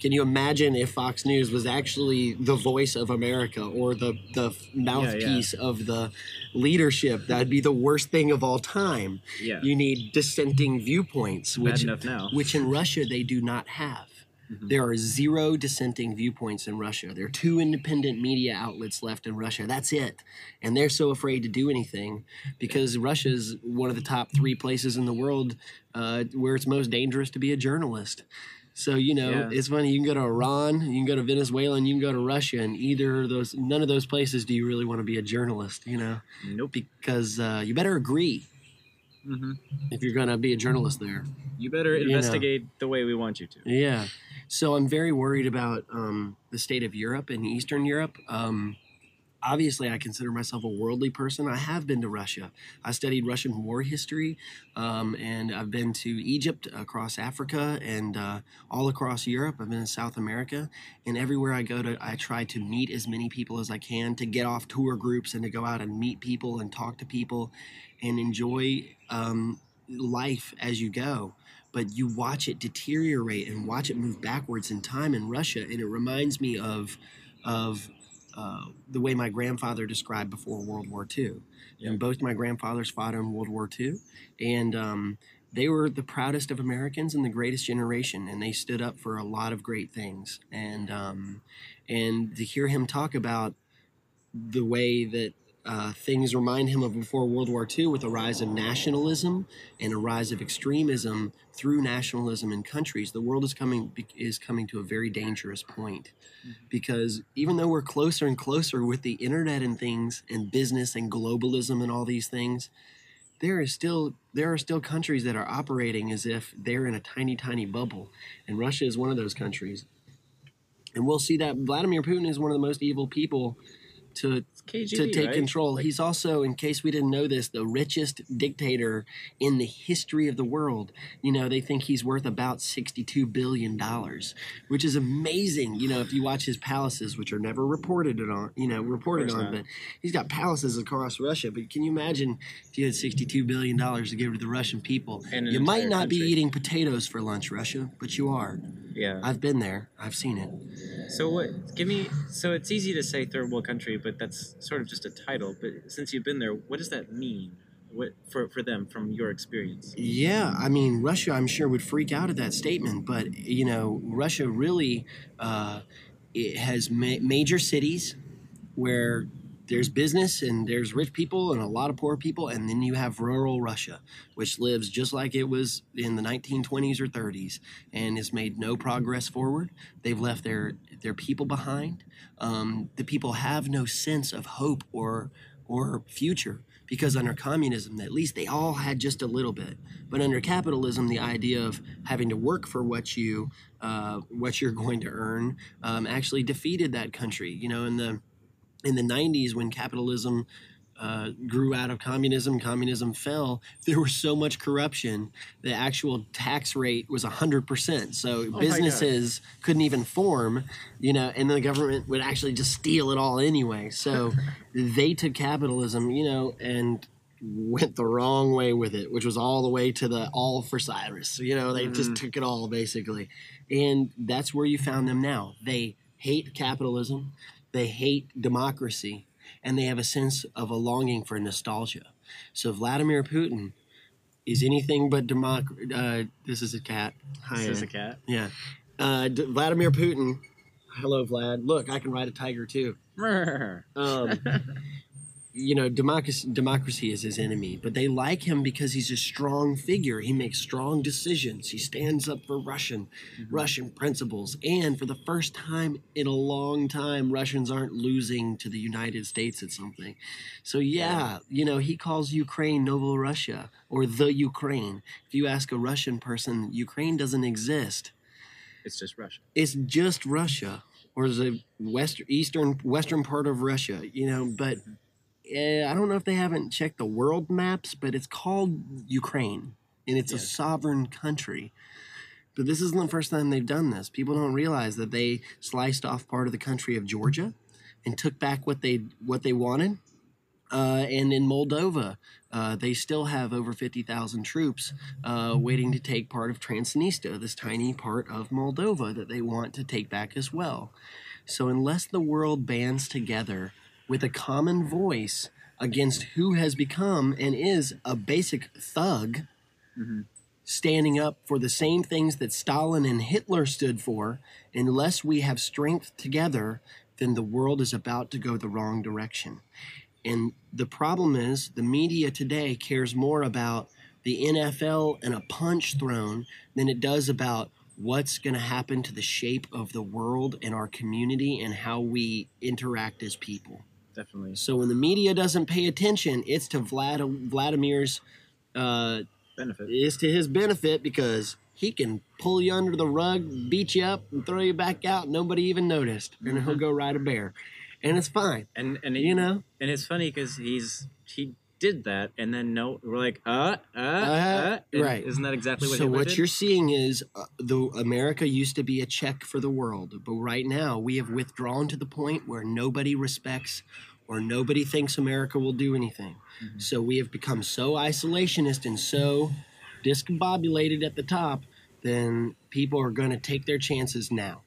can you imagine if Fox News was actually the voice of America or the the mouthpiece of the leadership? That'd be the worst thing of all time. Yeah. You need dissenting viewpoints, which which in Russia they do not have. There are zero dissenting viewpoints in Russia. There are two independent media outlets left in Russia. That's it. And they're so afraid to do anything because Russia is one of the top three places in the world uh, where it's most dangerous to be a journalist. So, you know, Yeah. it's funny. You can go to Iran, you can go to Venezuela, and you can go to Russia. And either of those, none of those places do you really want to be a journalist, you know, Nope. because uh, you better agree hmm if you're going to be a journalist there. You better You know. investigate the way we want you to. Yeah. So I'm very worried about um, the state of Europe and Eastern Europe. Um, obviously, I consider myself a worldly person. I have been to Russia. I studied Russian war history, um, and I've been to Egypt, across Africa, and uh, all across Europe. I've been in South America, and everywhere I go to, I try to meet as many people as I can to get off tour groups and to go out and meet people and talk to people, and enjoy um, life as you go but you watch it deteriorate and watch it move backwards in time in Russia, and it reminds me of of uh, the way my grandfather described before World War II. Yeah. And both my grandfathers fought in World War II, and um, they were the proudest of Americans and the greatest generation, and they stood up for a lot of great things. And um, and to hear him talk about the way that uh, things remind him of before World War II with a rise of nationalism and a rise of extremism through nationalism in countries. The world is coming is coming to a very dangerous point because even though we're closer and closer with the internet and things and business and globalism and all these things, there is still there are still countries that are operating as if they're in a tiny tiny bubble, and Russia is one of those countries. And we'll see that Vladimir Putin is one of the most evil people to KGB, to take right? control. Like- He's also, in case we didn't know this, the richest dictator in the history of the world. You know, they think he's worth about sixty-two billion dollars, which is amazing. You know, if you watch his palaces, which are never reported on, you know, reported on, not. but he's got palaces across Russia. But can you imagine if you had sixty-two billion dollars to give to the Russian people? And you might not be eating potatoes for lunch, Russia, but you are. Yeah. I've been there. I've seen it. So what? Give me. So it's easy to say third world country, but that's sort of just a title. But since you've been there, what does that mean? What for for them from your experience? Yeah, I mean, Russia, I'm sure would freak out at that statement, but you know, Russia really uh, it has ma- major cities where there's business and there's rich people and a lot of poor people and then you have rural russia which lives just like it was in the 1920s or 30s and has made no progress forward they've left their their people behind. Um, the people have no sense of hope or or future because under communism at least they all had just a little bit. But under capitalism the idea of having to work for what you uh, what you're going to earn um, actually defeated that country. You know in the in the 90s when capitalism uh, grew out of communism, communism fell, there was so much corruption, the actual tax rate was 100%. So Oh businesses couldn't even form, you know, and the government would actually just steal it all anyway. So they took capitalism, you know, and went the wrong way with it, which was all the way to the all for Cyrus. You know, they just took it all basically. And that's where you found them now. They hate capitalism, they hate democracy, and they have a sense of a longing for nostalgia. So Vladimir Putin is anything but democ. Uh, this is a cat. Hi. This is a cat. Yeah. Uh, D- Vladimir Putin. Hello, Vlad. Look, I can ride a tiger too. Um, you know, democracy, democracy is his enemy, but they like him because he's a strong figure. He makes strong decisions. He stands up for Russian, Russian principles, and for the first time in a long time, Russians aren't losing to the United States at something. So yeah, you know, he calls Ukraine Novo Russia or the Ukraine. If you ask a Russian person, Ukraine doesn't exist It's just Russia. it's just Russia or the western eastern western part of Russia, you know. But uh, I don't know if they haven't checked the world maps, but it's called Ukraine and it's a sovereign country. But this isn't the first time they've done this. People don't realize that they sliced off part of the country of Georgia and took back what they what they wanted. Uh, and in Moldova, uh, they still have over 50,000 troops uh, waiting to take part of Transnistria, this tiny part of Moldova that they want to take back as well. So, unless the world bands together with a common voice against who has become and is a basic thug, mm-hmm. standing up for the same things that Stalin and Hitler stood for, unless we have strength together, then the world is about to go the wrong direction. And the problem is, the media today cares more about the NFL and a punch thrown than it does about what's going to happen to the shape of the world and our community and how we interact as people. Definitely. So when the media doesn't pay attention, it's to Vlad- Vladimir's, uh, Benefit. it's to his benefit because he can pull you under the rug, beat you up, and throw you back out. Nobody even noticed, and he'll go ride a bear, and it's fine. And and You know, and it's funny because he's he did that, and then no, we're like, uh, uh, uh, Uh, right. Isn't that exactly what so what did? you're seeing is uh, the America used to be a check for the world, but right now we have withdrawn to the point where nobody respects or nobody thinks America will do anything. Mm-hmm. So we have become so isolationist and so discombobulated at the top, then people are going to take their chances now.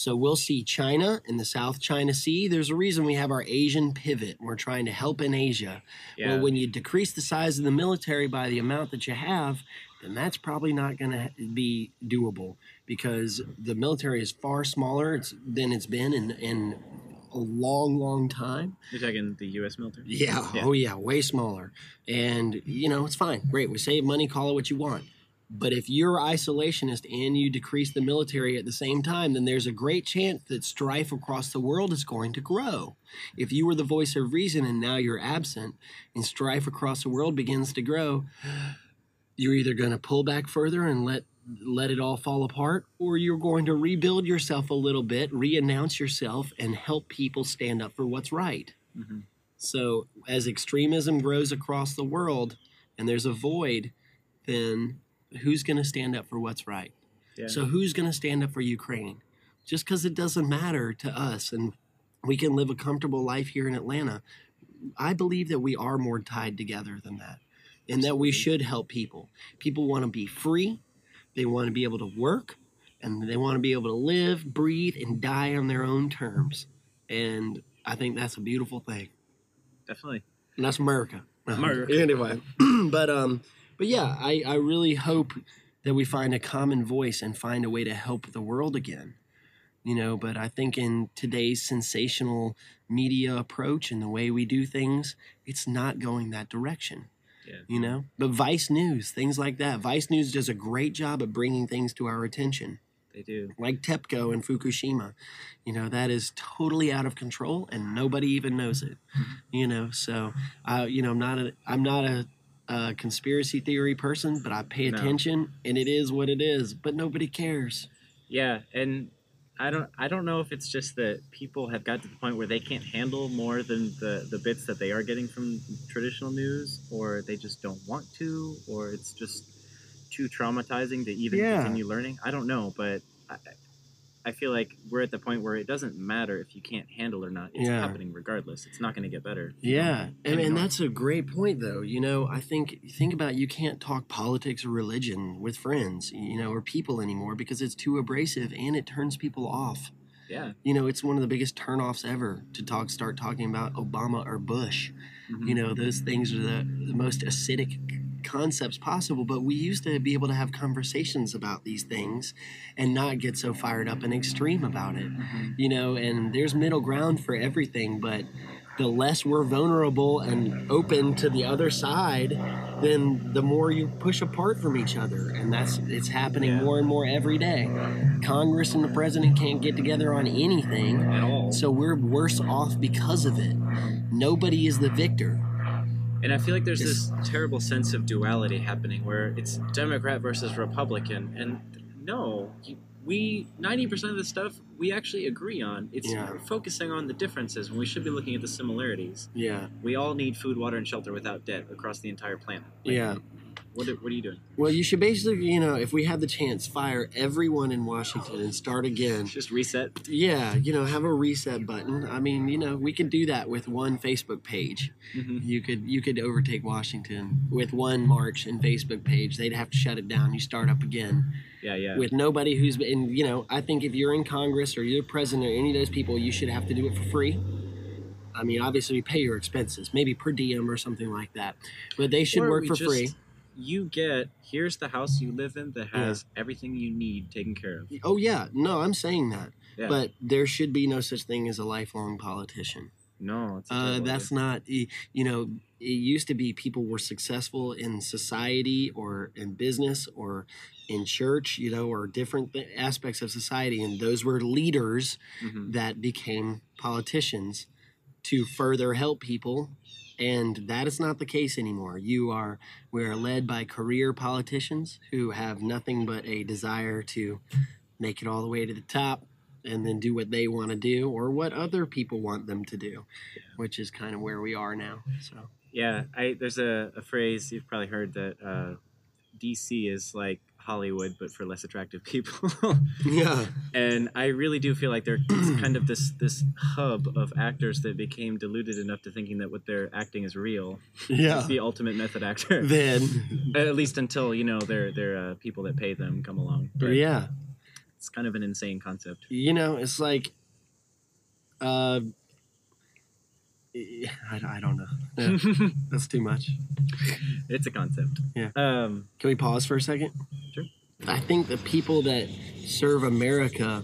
So we'll see China in the South China Sea. There's a reason we have our Asian pivot. We're trying to help in Asia. Yeah. Well, when you decrease the size of the military by the amount that you have, then that's probably not going to be doable because the military is far smaller than it's been in, in a long, long time. You're talking the U.S. military. Yeah. Yeah. Oh, yeah. Way smaller. And, you know, it's fine. Great. We save money, call it what you want. But if you're isolationist and you decrease the military at the same time, then there's a great chance that strife across the world is going to grow. If you were the voice of reason and now you're absent and strife across the world begins to grow, you're either going to pull back further and let let it all fall apart or you're going to rebuild yourself a little bit, re-announce yourself and help people stand up for what's right. Mhm. So, as extremism grows across the world and there's a void, then who's going to stand up for what's right? Yeah. So, who's going to stand up for Ukraine? Just because it doesn't matter to us and we can live a comfortable life here in Atlanta, I believe that we are more tied together than that and that we should help people. People want to be free, they want to be able to work, and they want to be able to live, breathe, and die on their own terms. And I think that's a beautiful thing. Definitely. And that's America. America. Anyway, but um, but yeah, I I really hope that we find a common voice and find a way to help the world again. you know. But I think in today's sensational media approach and the way we do things, it's not going that direction. Yeah. You know, but Vice News, things like that. Vice News does a great job of bringing things to our attention They do. like TEPCO and Fukushima. You know, that is totally out of control and nobody even knows it. Mm-hmm. You know, so I you know, I'm not a I'm not a, a conspiracy theory person, but I pay No. attention and it is what it is, but nobody cares. Yeah, and I don't I don't know if it's just that people have got to the point where they can't handle more than the the bits that they are getting from traditional news or they just don't want to or it's just too traumatizing to even Yeah. continue learning. I don't know, but I I feel like we're at the point where it doesn't matter if you can't handle or not. It's Yeah. happening regardless. It's not going to get better. Yeah, and, And and that's a great point, though. You know, I think think about you can't talk politics or religion with friends, you know, or people anymore because it's too abrasive and it turns people off. Yeah. You know, it's one of the biggest turnoffs ever to talk start talking about Obama or Bush. Mhm. You know, those things are the, the most acidic concepts possible. But we used to be able to have conversations about these things and not get so fired up and extreme about it. Mhm. You know, and there's middle ground for everything, but the less we're vulnerable and open to the other side, then the more you push apart from each other. And that's it's happening Yeah. more and more every day. Congress and the president can't get together on anything. So we're worse off because of it. Nobody is the victor. And I feel like there's this terrible sense of duality happening where it's Democrat versus Republican. And no, you- we 90% of the stuff we actually agree on. It's Yeah. focusing on the differences when we should be looking at the similarities. Yeah. We all need food, water, and shelter without debt across the entire planet. Like, Yeah. What are, what are you doing? Well, you should basically, you know, if we had the chance, fire everyone in Washington and start again. Just reset. Yeah, you know, have a reset button. I mean, you know, we can do that with one Facebook page. hmm You could you could overtake Washington with one march and Facebook page. They'd have to shut it down. You start up again Yeah, yeah. with nobody who's been. You know, I think if you're in Congress or you're president or any of those people, you should have to do it for free. I mean, obviously, you pay your expenses, maybe per diem or something like that, but they should Or work for just- free. You get here's the house you live in that Yeah. has everything you need taken care of. Oh yeah, no, I'm saying that, Yeah. but there should be no such thing as a lifelong politician. no, Uh, that's not, you know, it used to be people were successful in society or in business or in church, you know, or different th- aspects of society. And those were leaders Mhm. that became politicians to further help people. And that is not the case anymore. You are, we are led by career politicians who have nothing but a desire to make it all the way to the top and then do what they want to do or what other people want them to do, which is kind of where we are now. So, Yeah, I there's a, a phrase you've probably heard that uh, DC is like Hollywood but for less attractive people. yeah. and I really do feel like they're kind of this this hub of actors that became deluded enough to thinking that what they're acting is real. Yeah. The ultimate method actor. Then, At least until, you know, they're they're uh, people that pay them come along. But yeah. It's kind of an insane concept. you know it's like uh I, I don't know that's too much it's a concept. Yeah. Um can we pause for a second Sure. i think the people that serve america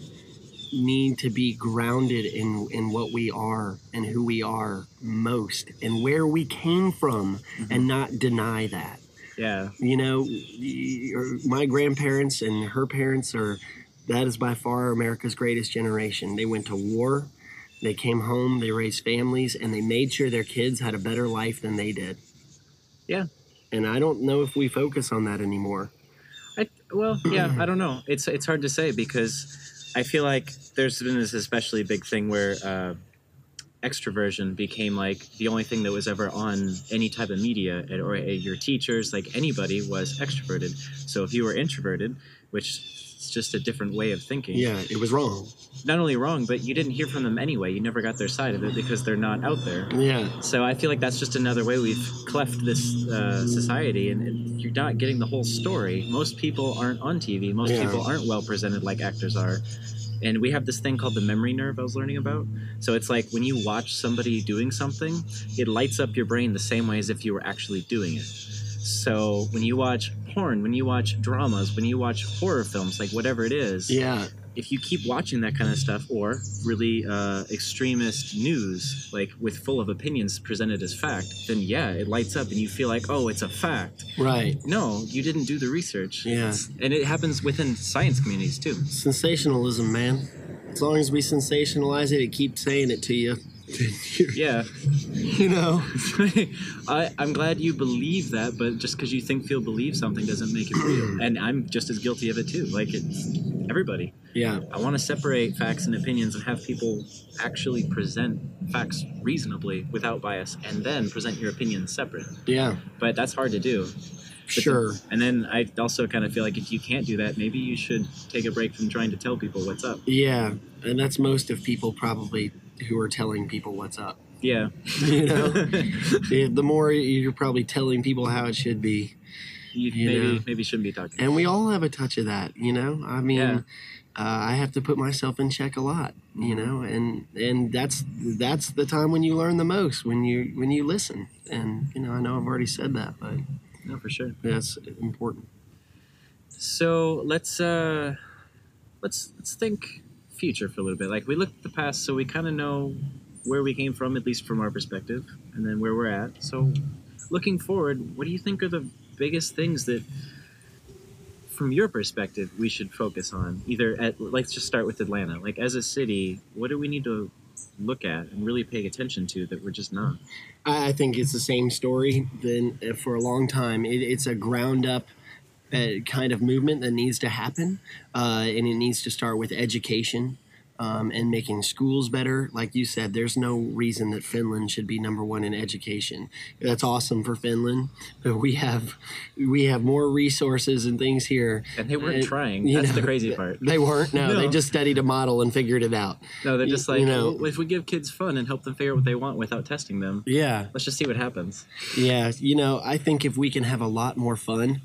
need to be grounded in in what we are and who we are most and where we came from and not deny that yeah. you know my grandparents and her parents are that is by far america's greatest generation they went to war they came home they raised families and they made sure their kids had a better life than they did Yeah. and i don't know if we focus on that anymore I, well, yeah, I don't know. It's it's hard to say because I feel like there's been this especially big thing where uh, extroversion became like the only thing that was ever on any type of media or your teachers, like anybody, was extroverted. So if you were introverted, which is just a different way of thinking, yeah it was wrong not only wrong, but you didn't hear from them anyway. You never got their side of it because they're not out there. yeah So I feel like that's just another way we've cleft this uh, society, and, and you're not getting the whole story. Most people aren't on TV. Most Yeah. people aren't well presented like actors are. And we have this thing called the mirror neuron I was learning about. So it's like when you watch somebody doing something, it lights up your brain the same way as if you were actually doing it. So when you watch porn, when you watch dramas, when you watch horror films, like whatever it is, yeah if you keep watching that kind of stuff or really uh, extremist news like with full of opinions presented as fact then yeah it lights up and you feel like oh it's a fact Right. no you didn't do the research Yeah. and it happens within science communities too Sensationalism, man. As long as we sensationalize it, it keeps saying it to you. Yeah you know. I, i'm glad you believe that but just because you think you'll believe something doesn't make it real and i'm just as guilty of it too like it's everybody Yeah. I want to separate facts and opinions and have people actually present facts reasonably without bias and then present your opinions separate. Yeah. But that's hard to do. But Sure. And then I also kind of feel like if you can't do that, maybe you should take a break from trying to tell people what's up. Yeah. And that's most of people probably who are telling people what's up. Yeah. You know. The more you're probably telling people how it should be. You, You maybe know. maybe shouldn't be talking. And we all have a touch of that, you know? I mean, Yeah. uh, I have to put myself in check a lot, you know, and and that's that's the time when you learn the most when you when you listen. And you know, I know I've already said that, but No, for sure. that's important. So let's uh let's let's think future for a little bit. Like we look at the past, so we kind of know where we came from, at least from our perspective, and then where we're at. So looking forward, what do you think are the biggest things that, from your perspective, we should focus on? Either at let's just start with Atlanta. Like as a city, what do we need to look at and really pay attention to that we're just not? I think it's the same story. Then uh, for a long time, it, it's a ground up uh, kind of movement that needs to happen, uh, and it needs to start with education. Um, and making schools better, like you said, there's no reason that Finland should be number one in education. That's awesome for Finland, but we have we have more resources and things here. And they weren't Uh, trying. That's know, the crazy part. They weren't. No, they just studied a model and figured it out. No, they're just like, you know- well, if we give kids fun and help them figure out what they want without testing them, Yeah, let's just see what happens. Yeah, you know, I think if we can have a lot more fun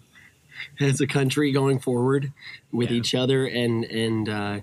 as a country going forward with Yeah. each other and and uh,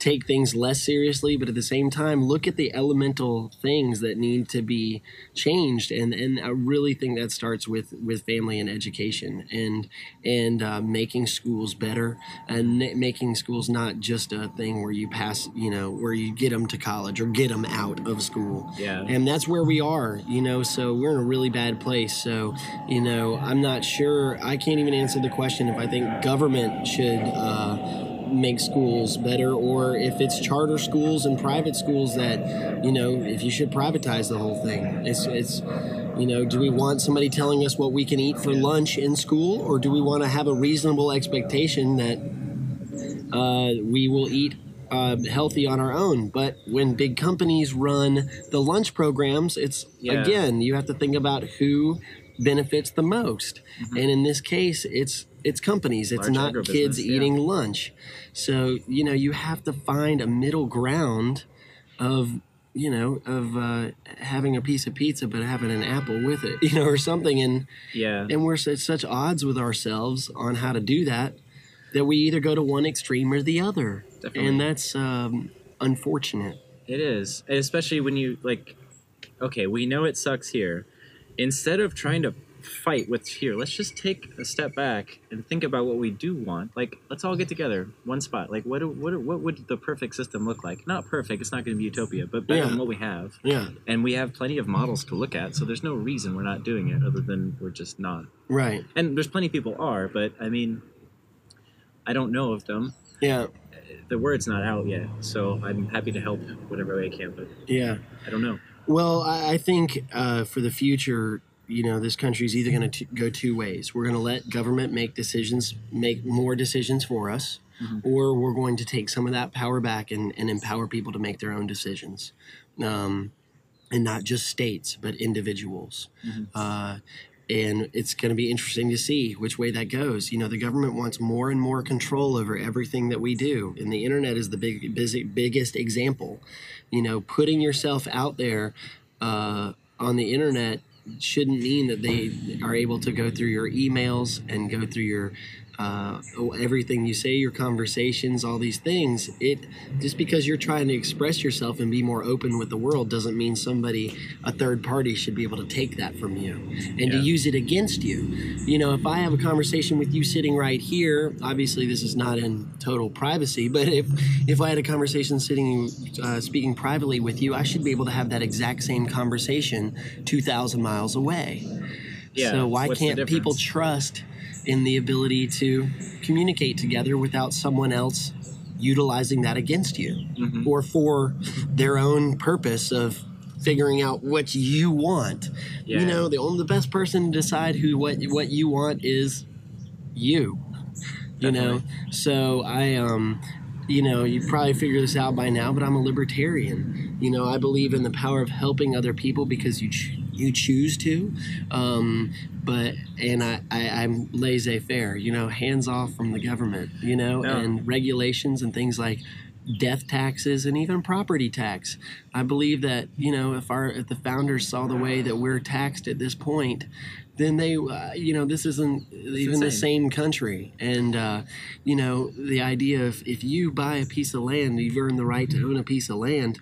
take things less seriously, but at the same time look at the elemental things that need to be changed, and and I really think that starts with with family and education and and uh, making schools better and n- making schools not just a thing where you pass, you know, where you get them to college or get them out of school. Yeah. and that's where we are you know so we're in a really bad place. So you know i'm not sure i can't even answer the question if i think government should uh, make schools better or if it's charter schools and private schools that you know if you should privatize the whole thing it's it's you know do we want somebody telling us what we can eat for lunch in school or do we want to have a reasonable expectation that uh, we will eat uh, healthy on our own. But when big companies run the lunch programs, it's Yeah. again you have to think about who benefits the most. Mm-hmm. And in this case, it's it's companies. It's Large not kids yeah. eating lunch. So you know you have to find a middle ground of you know of uh, having a piece of pizza but having an apple with it you know or something and Yeah. and we're at such odds with ourselves on how to do that that we either go to one extreme or the other Definitely. and that's um, unfortunate It is, and especially when you like. Okay, we know it sucks here. Instead of trying to fight with here, let's just take a step back and think about what we do want. Like, let's all get together, one spot. Like, what what what would the perfect system look like? Not perfect. It's not going to be utopia, but better Yeah. than what we have. yeah And we have plenty of models to look at, so there's no reason we're not doing it, other than we're just not. right And there's plenty of people are, but I mean, I don't know of them. yeah The word's not out yet, so I'm happy to help whatever way I can, but yeah I don't know. well i, I think uh, for the future you know this country's either going to go two ways. We're going to let government make decisions make more decisions for us Mhm. or we're going to take some of that power back and, and empower people to make their own decisions. Um, and not just states but individuals. Mhm. uh, and it's going to be interesting to see which way that goes. You know the government wants more and more control over everything that we do and the internet is the big busy, biggest example. You know putting yourself out there uh, on the internet shouldn't mean that they are able to go through your emails and go through your uh, everything you say, your conversations, all these things. It just because you're trying to express yourself and be more open with the world doesn't mean somebody, a third party, should be able to take that from you and Yeah. to use it against you. You know, if I have a conversation with you sitting right here, obviously this is not in total privacy, but if if I had a conversation sitting, uh, speaking privately with you, I should be able to have that exact same conversation two thousand miles away. Yeah, So why can't people trust in the ability to communicate together without someone else utilizing that against you Mhm. or for their own purpose of figuring out what you want? Yeah. You know, the only the best person to decide who what what you want is you. You know, so I um you know, you probably figure this out by now, but I'm a libertarian. You know, I believe in the power of helping other people because you ch- you choose to. Um, but and I, I I'm laissez-faire. You know, hands off from the government. You know, Yeah. and regulations and things like death taxes and even property tax. I believe that you know if our if the founders saw the way that we're taxed at this point, then they uh, you know this isn't even the insane. same country and uh, you know the idea of if you buy a piece of land you've earned the right to own a piece of land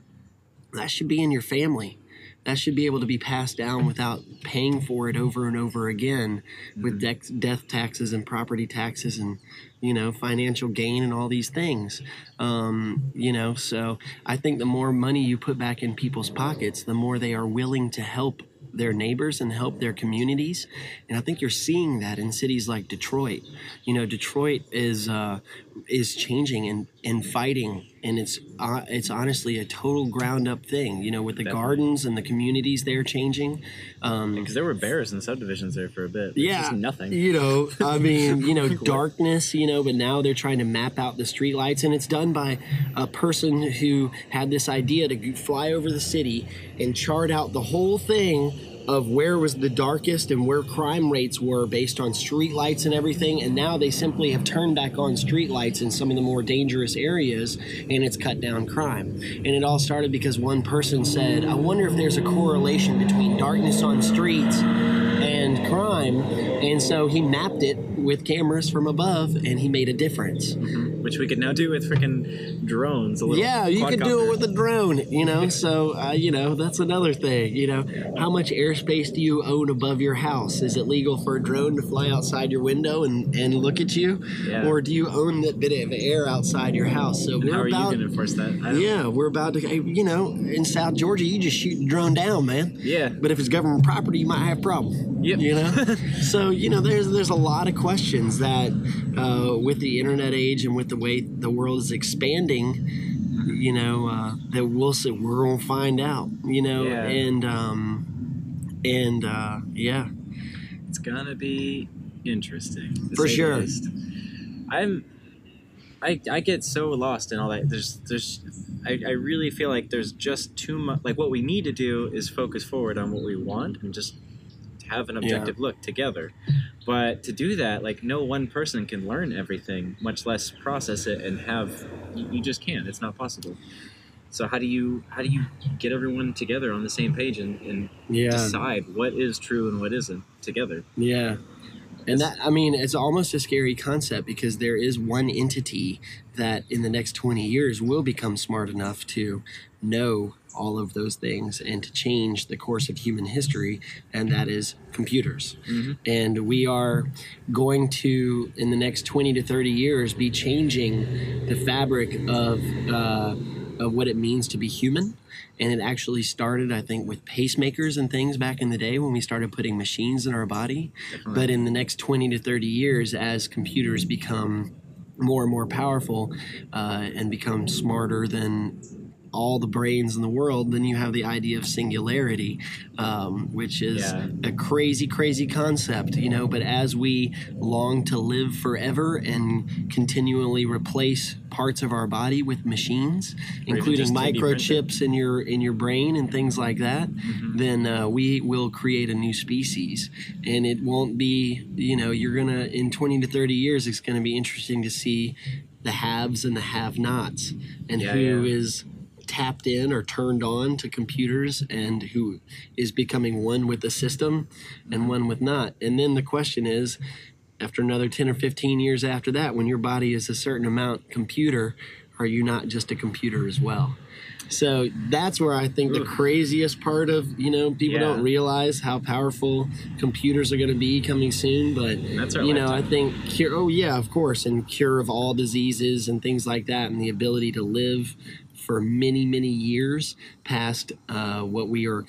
that should be in your family that should be able to be passed down without paying for it over and over again with dex death taxes and property taxes and you know financial gain and all these things. Um, you know so i think the more money you put back in people's pockets the more they are willing to help their neighbors and help their communities. And i think you're seeing that in cities like detroit. You know detroit is uh, is changing and, and fighting and it's uh, it's honestly a total ground up thing you know with the Definitely. gardens and the communities they're changing um, Because there were bears and subdivisions there for a bit. It's yeah, just nothing. You know, I mean, you know, darkness. You know, but now they're trying to map out the streetlights, and it's done by a person who had this idea to fly over the city and chart out the whole thing of where was the darkest and where crime rates were based on streetlights and everything. And now they simply have turned back on streetlights in some of the more dangerous areas, and it's cut down crime. And it all started because one person said, "I wonder if there's a correlation between darkness on streets." and crime. And so he mapped it with cameras from above and he made a difference. Which we could now do with freaking drones. A little Yeah, you could do it with a drone, you know. So, uh, you know, that's another thing. You know, how much airspace do you own above your house? Is it legal for a drone to fly outside your window and, and look at you? Yeah. Or do you own that bit of air outside your house? So And we're how are about. you going to enforce that? Yeah, we're about to, you know, in South Georgia, you just shoot the drone down, man. Yeah. But if it's government property, you might have a problem. Yep. You know, so you know, there's there's a lot of questions that uh, with the internet age and with the way the world is expanding, you know, uh, that we'll see, we're gonna find out. You know, Yeah. and um, and uh, yeah, It's gonna be interesting. For sure. I'm. I, I get so lost in all that. There's there's I, I really feel like there's just too much. Like what we need to do is focus forward on what we want and just have an objective look together. But to do that, like no one person can learn everything, much less process it and have. You, you just can't. It's not possible. So how do you how do you get everyone together on the same page and, and yeah, decide what is true and what isn't together? yeah. And that, I mean, it's almost a scary concept because there is one entity that in the next 20 years will become smart enough to know all of those things and to change the course of human history, and that is computers. Mhm. And we are going to, in the next 20 to 30 years, be changing the fabric of, uh, of what it means to be human. And it actually started, I think, with pacemakers and things back in the day when we started putting machines in our body. Definitely. But in the next 20 to 30 years, as computers become more and more powerful uh, and become smarter than all the brains in the world, then you have the idea of singularity, um, which is Yeah. a crazy, crazy concept, you know. But as we long to live forever and continually replace parts of our body with machines, including microchips in your in your brain and things like that, Mm-hmm. then uh, we will create a new species, and it won't be, you know, you're gonna in 20 to 30 years, it's gonna be interesting to see the haves and the have-nots, and Yeah, who yeah. is tapped in or turned on to computers and who is becoming one with the system and one with not. And then the question is, after another 10 or 15 years after that, when your body is a certain amount computer, are you not just a computer as well? So that's where I think the craziest part of you know people Yeah. don't realize how powerful computers are going to be coming soon. But you know I think cure. Oh yeah, of course, and cure of all diseases and things like that, and the ability to live for many many years past uh, what we are.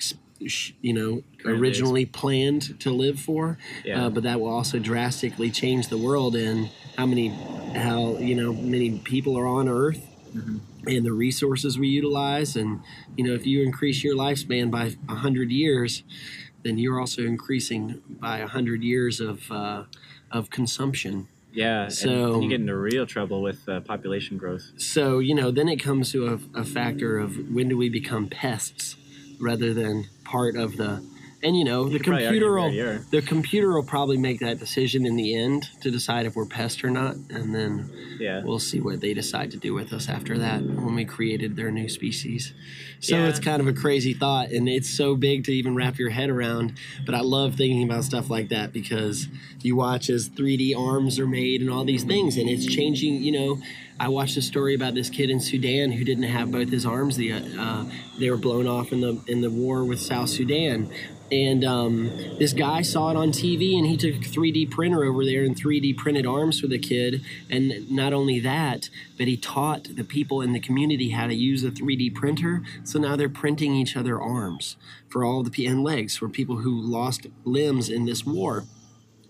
You know, Current originally planned to live for, Yeah. uh, but that will also drastically change the world and how many, how you know, many people are on Earth and the resources we utilize and you know if you increase your lifespan by 100 years then you're also increasing by 100 years of uh, of consumption Yeah, So- and you get into real trouble with uh, population growth. so you know then it comes to a, a factor of when do we become pests rather than part of the and you know the computer will we already are. the computer will probably make that decision in the end to decide if we're pests or not and then Yeah, we'll see what they decide to do with us after that when we created their new species. So Yeah. it's kind of a crazy thought, and it's so big to even wrap your head around. But I love thinking about stuff like that because you watch as 3D arms are made and all these things, and it's changing. You know, I watched a story about this kid in Sudan who didn't have both his arms. The uh, they were blown off in the in the war with South Sudan. And um, this guy saw it on TV, and he took a 3D printer over there and 3D printed arms for the kid. And not only that, but he taught the people in the community how to use a 3D printer. So now they're printing each other arms for all the and legs for people who lost limbs in this war.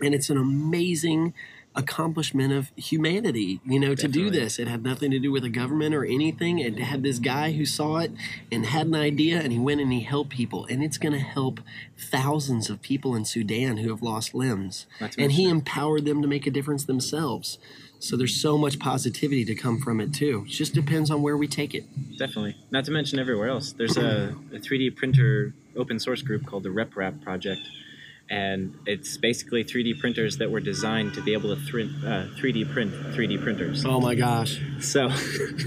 And it's an amazing accomplishment of humanity, you know, to do this. It had nothing to do with a government or anything. It had this guy who saw it and had an idea and he went and he helped people. And it's going to help thousands of people in Sudan who have lost limbs. And he empowered them to make a difference themselves. So there's so much positivity to come from it too. It just depends on where we take it. definitely. Not to mention everywhere else. There's a, a 3D printer open source group called the RepRap project, and it's basically 3D printers that were designed to be able to thr- uh, 3D print 3D printers. Oh my gosh. So,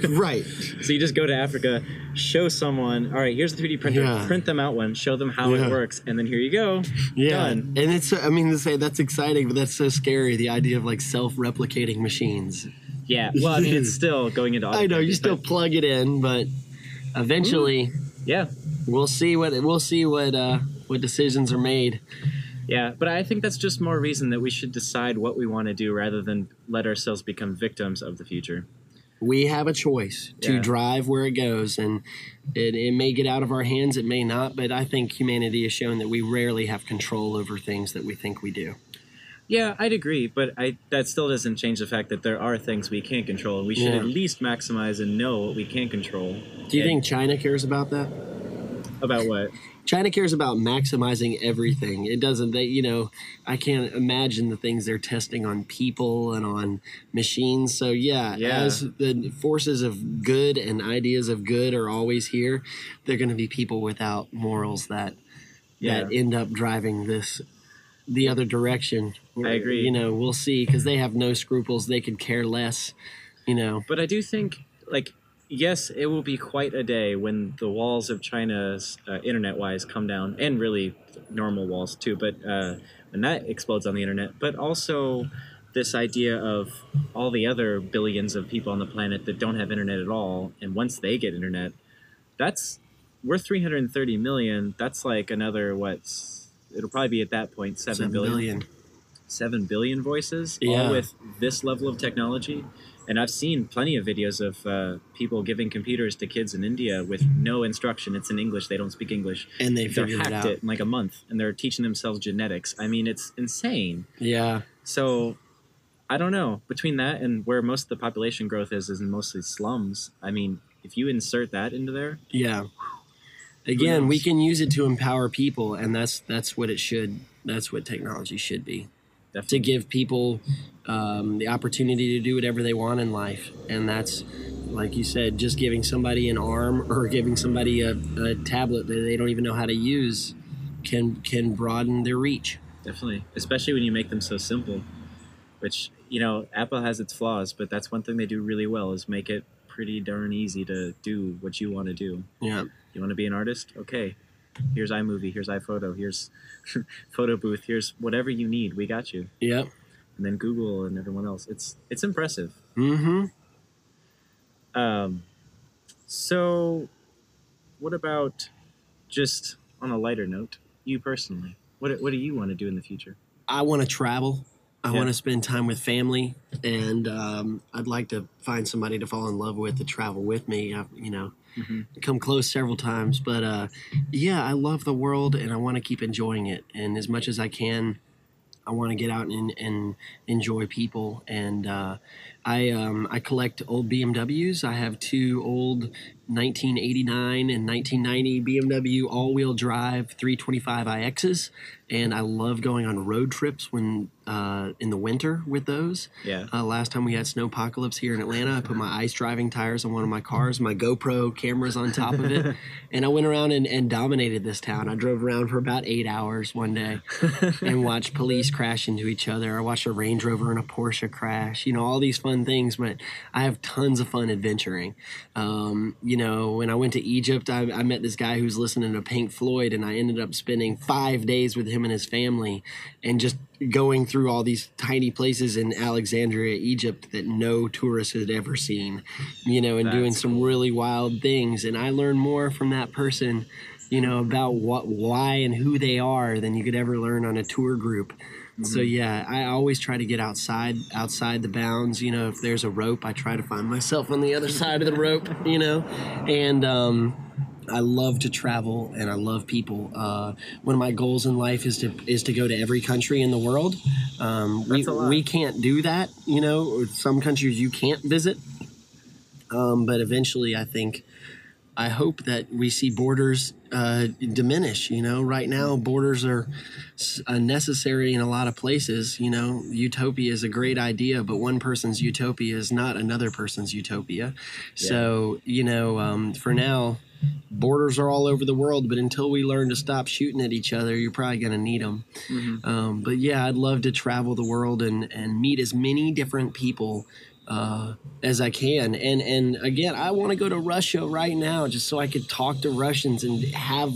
right. so you just go to Africa, show someone, all right, here's a 3D printer, Yeah. print them out one, show them how Yeah. it works, and then here you go. Yeah. Done. And it's I mean to say that's exciting, but that's so scary, the idea of like self-replicating machines. Yeah. Well, I mean, it's still going into. I know you still but plug it in, but eventually Yeah. we'll see what we'll see what uh what decisions are made. Yeah, but I think that's just more reason that we should decide what we want to do rather than let ourselves become victims of the future. We have a choice to Yeah. drive where it goes and it, it may get out of our hands, it may not, but I think humanity has shown that we rarely have control over things that we think we do. Yeah, I'd agree, but I that still doesn't change the fact that there are things we can't control, and we should Yeah. at least maximize and know what we can control. Do you And- think China cares about that? about what? China cares about maximizing everything. It doesn't. They, you know, I can't imagine the things they're testing on people and on machines. So yeah, Yeah. as the forces of good and ideas of good are always here, they're going to be people without morals that Yeah. that end up driving this the other direction. I agree. You know, we'll see because they have no scruples. They could care less. You know. But I do think, like, yes, it will be quite a day when the walls of China's uh, internet-wise come down, and really normal walls too. But uh, when that explodes on the internet, but also this idea of all the other billions of people on the planet that don't have internet at all, and once they get internet, that's we're 330 million. That's like another what's it'll probably be at that point seven Seven billion billion. seven billion voices, Yeah. all with this level of technology. And I've seen plenty of videos of uh, people giving computers to kids in India with no instruction. It's in English; they don't speak English. And they figured it hacked out. it in like a month, and they're teaching themselves genetics. I mean, it's insane. Yeah. So, I don't know. Between that and where most of the population growth is, is mostly slums. I mean, if you insert that into there, Yeah. Again, we can use it to empower people, and that's that's what it should. That's what technology should be to give people um, the opportunity to do whatever they want in life, and that's like you said, just giving somebody an arm or giving somebody a, a tablet that they don't even know how to use can can broaden their reach. Definitely, especially when you make them so simple. Which you know, Apple has its flaws, but that's one thing they do really well is make it pretty darn easy to do what you want to do. Yeah. You want to be an artist? Okay, here's iMovie, here's iPhoto, here's Photo Booth, here's whatever you need. We got you. Yep. and then Google and everyone else. It's it's impressive. Mm-hmm. Um, so, what about just on a lighter note, you personally? What what do you want to do in the future? I want to travel. I Yeah. want to spend time with family, and um, I'd like to find somebody to fall in love with to travel with me. I've, you know, Mhm. come close several times, but uh, yeah, I love the world, and I want to keep enjoying it. And as much as I can, I want to get out and, and enjoy people. And uh, I um, I collect old BMWs. I have two old 1989 and 1990 BMW all-wheel drive 325iXs, and I love going on road trips when uh, in the winter with those. Yeah. Uh, last time we had snow apocalypse here in Atlanta, I put my ice driving tires on one of my cars, my GoPro cameras on top of it, and I went around and, and dominated this town. I drove around for about eight hours one day and watched police crash into each other. I watched a Range Rover and a Porsche crash, you know, all these fun things, but I have tons of fun adventuring. Um, you know, when I went to Egypt, I, I met this guy who's listening to Pink Floyd, and I ended up spending five days with him and his family and just going through all these tiny places in Alexandria, Egypt that no tourist had ever seen, you know, and doing That's some really wild things. And I learned more from that person, you know, about what, why, and who they are than you could ever learn on a tour group. So yeah, I always try to get outside outside the bounds. You know, if there's a rope, I try to find myself on the other side of the rope. You know, and um, I love to travel and I love people. Uh, one of my goals in life is to is to go to every country in the world. Um, we we can't do that. You know, some countries you can't visit. Um, but eventually, I think. I hope that we see borders uh, diminish. You know, right now borders are uh, necessary in a lot of places. You know, utopia is a great idea, but one person's utopia is not another person's utopia. So, you know, um, for now, borders are all over the world, but until we learn to stop shooting at each other, you're probably going to need them. Mhm. Um, but yeah, I'd love to travel the world and, and meet as many different people uh, as I can. And and again, I want to go to Russia right now just so I could talk to Russians and have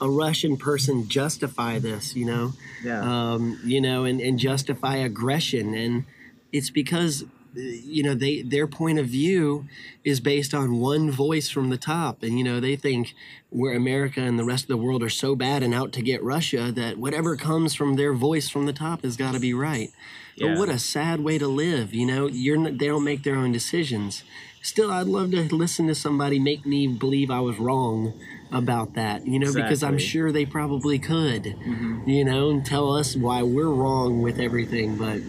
a Russian person justify this. You know, Yeah. um, you know, and, and justify aggression. And it's because, you know, they their point of view is based on one voice from the top. And, you know, they think where America and the rest of the world are so bad and out to get Russia that whatever comes from their voice from the top has got to be right. Yeah. But what a sad way to live. You know, you're they don't make their own decisions. Still, I'd love to listen to somebody make me believe I was wrong about that, you know, because I'm sure they probably could, mm-hmm. you know, and tell us why we're wrong with everything. But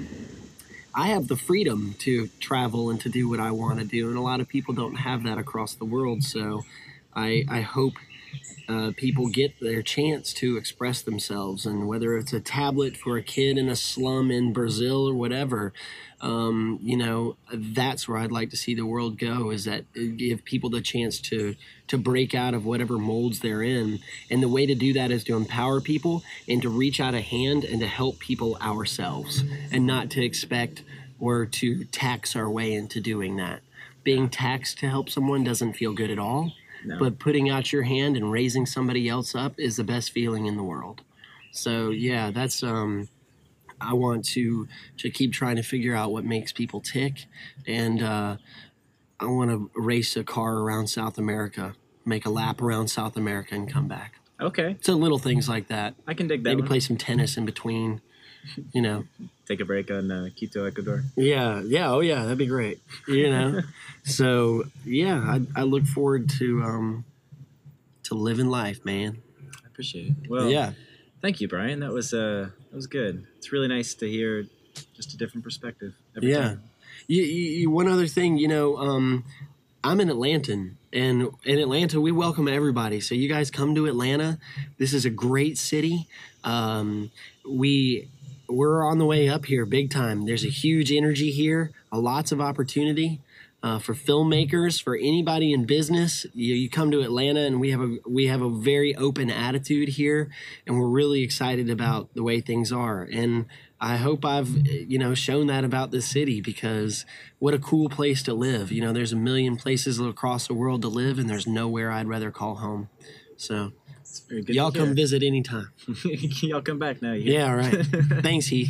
I have the freedom to travel and to do what I want to do, and a lot of people don't have that across the world. So I, I hope uh, people get their chance to express themselves, and whether it's a tablet for a kid in a slum in Brazil or whatever, um, you know, that's where I'd like to see the world go. Is that give people the chance to to break out of whatever molds they're in, and the way to do that is to empower people and to reach out a hand and to help people ourselves, and not to expect or to tax our way into doing that. Being taxed to help someone doesn't feel good at all. No. But putting out your hand and raising somebody else up is the best feeling in the world. So yeah, that's um I want to to keep trying to figure out what makes people tick and uh I want to race a car around South America, make a lap around South America and come back. okay. So little things like that. I can dig that. Maybe one. play some tennis in between. You know. Take a break on uh, Quito, Ecuador. Yeah, yeah, oh yeah, that'd be great. You know, so yeah, I, I look forward to um to living life, man. I appreciate it. Well, yeah, Thank you, Brian. That was uh, that was good. It's really nice to hear just a different perspective. Every yeah. time. You, you, one other thing, you know, um, I'm an Atlantan, and in Atlanta we welcome everybody. So you guys come to Atlanta. This is a great city. Um, we we're on the way up here, big time. There's a huge energy here, a lots of opportunity. Uh, for filmmakers, for anybody in business, you, you come to Atlanta, and we have a we have a very open attitude here, and we're really excited about the way things are. And I hope I've you know shown that about this city because what a cool place to live. You know, there's a million places across the world to live, and there's nowhere I'd rather call home. So it's very good. Y'all come visit anytime. Y'all come back now. Yeah, all right. Thanks, he.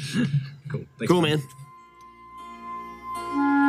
Cool. Thanks, cool, man. man.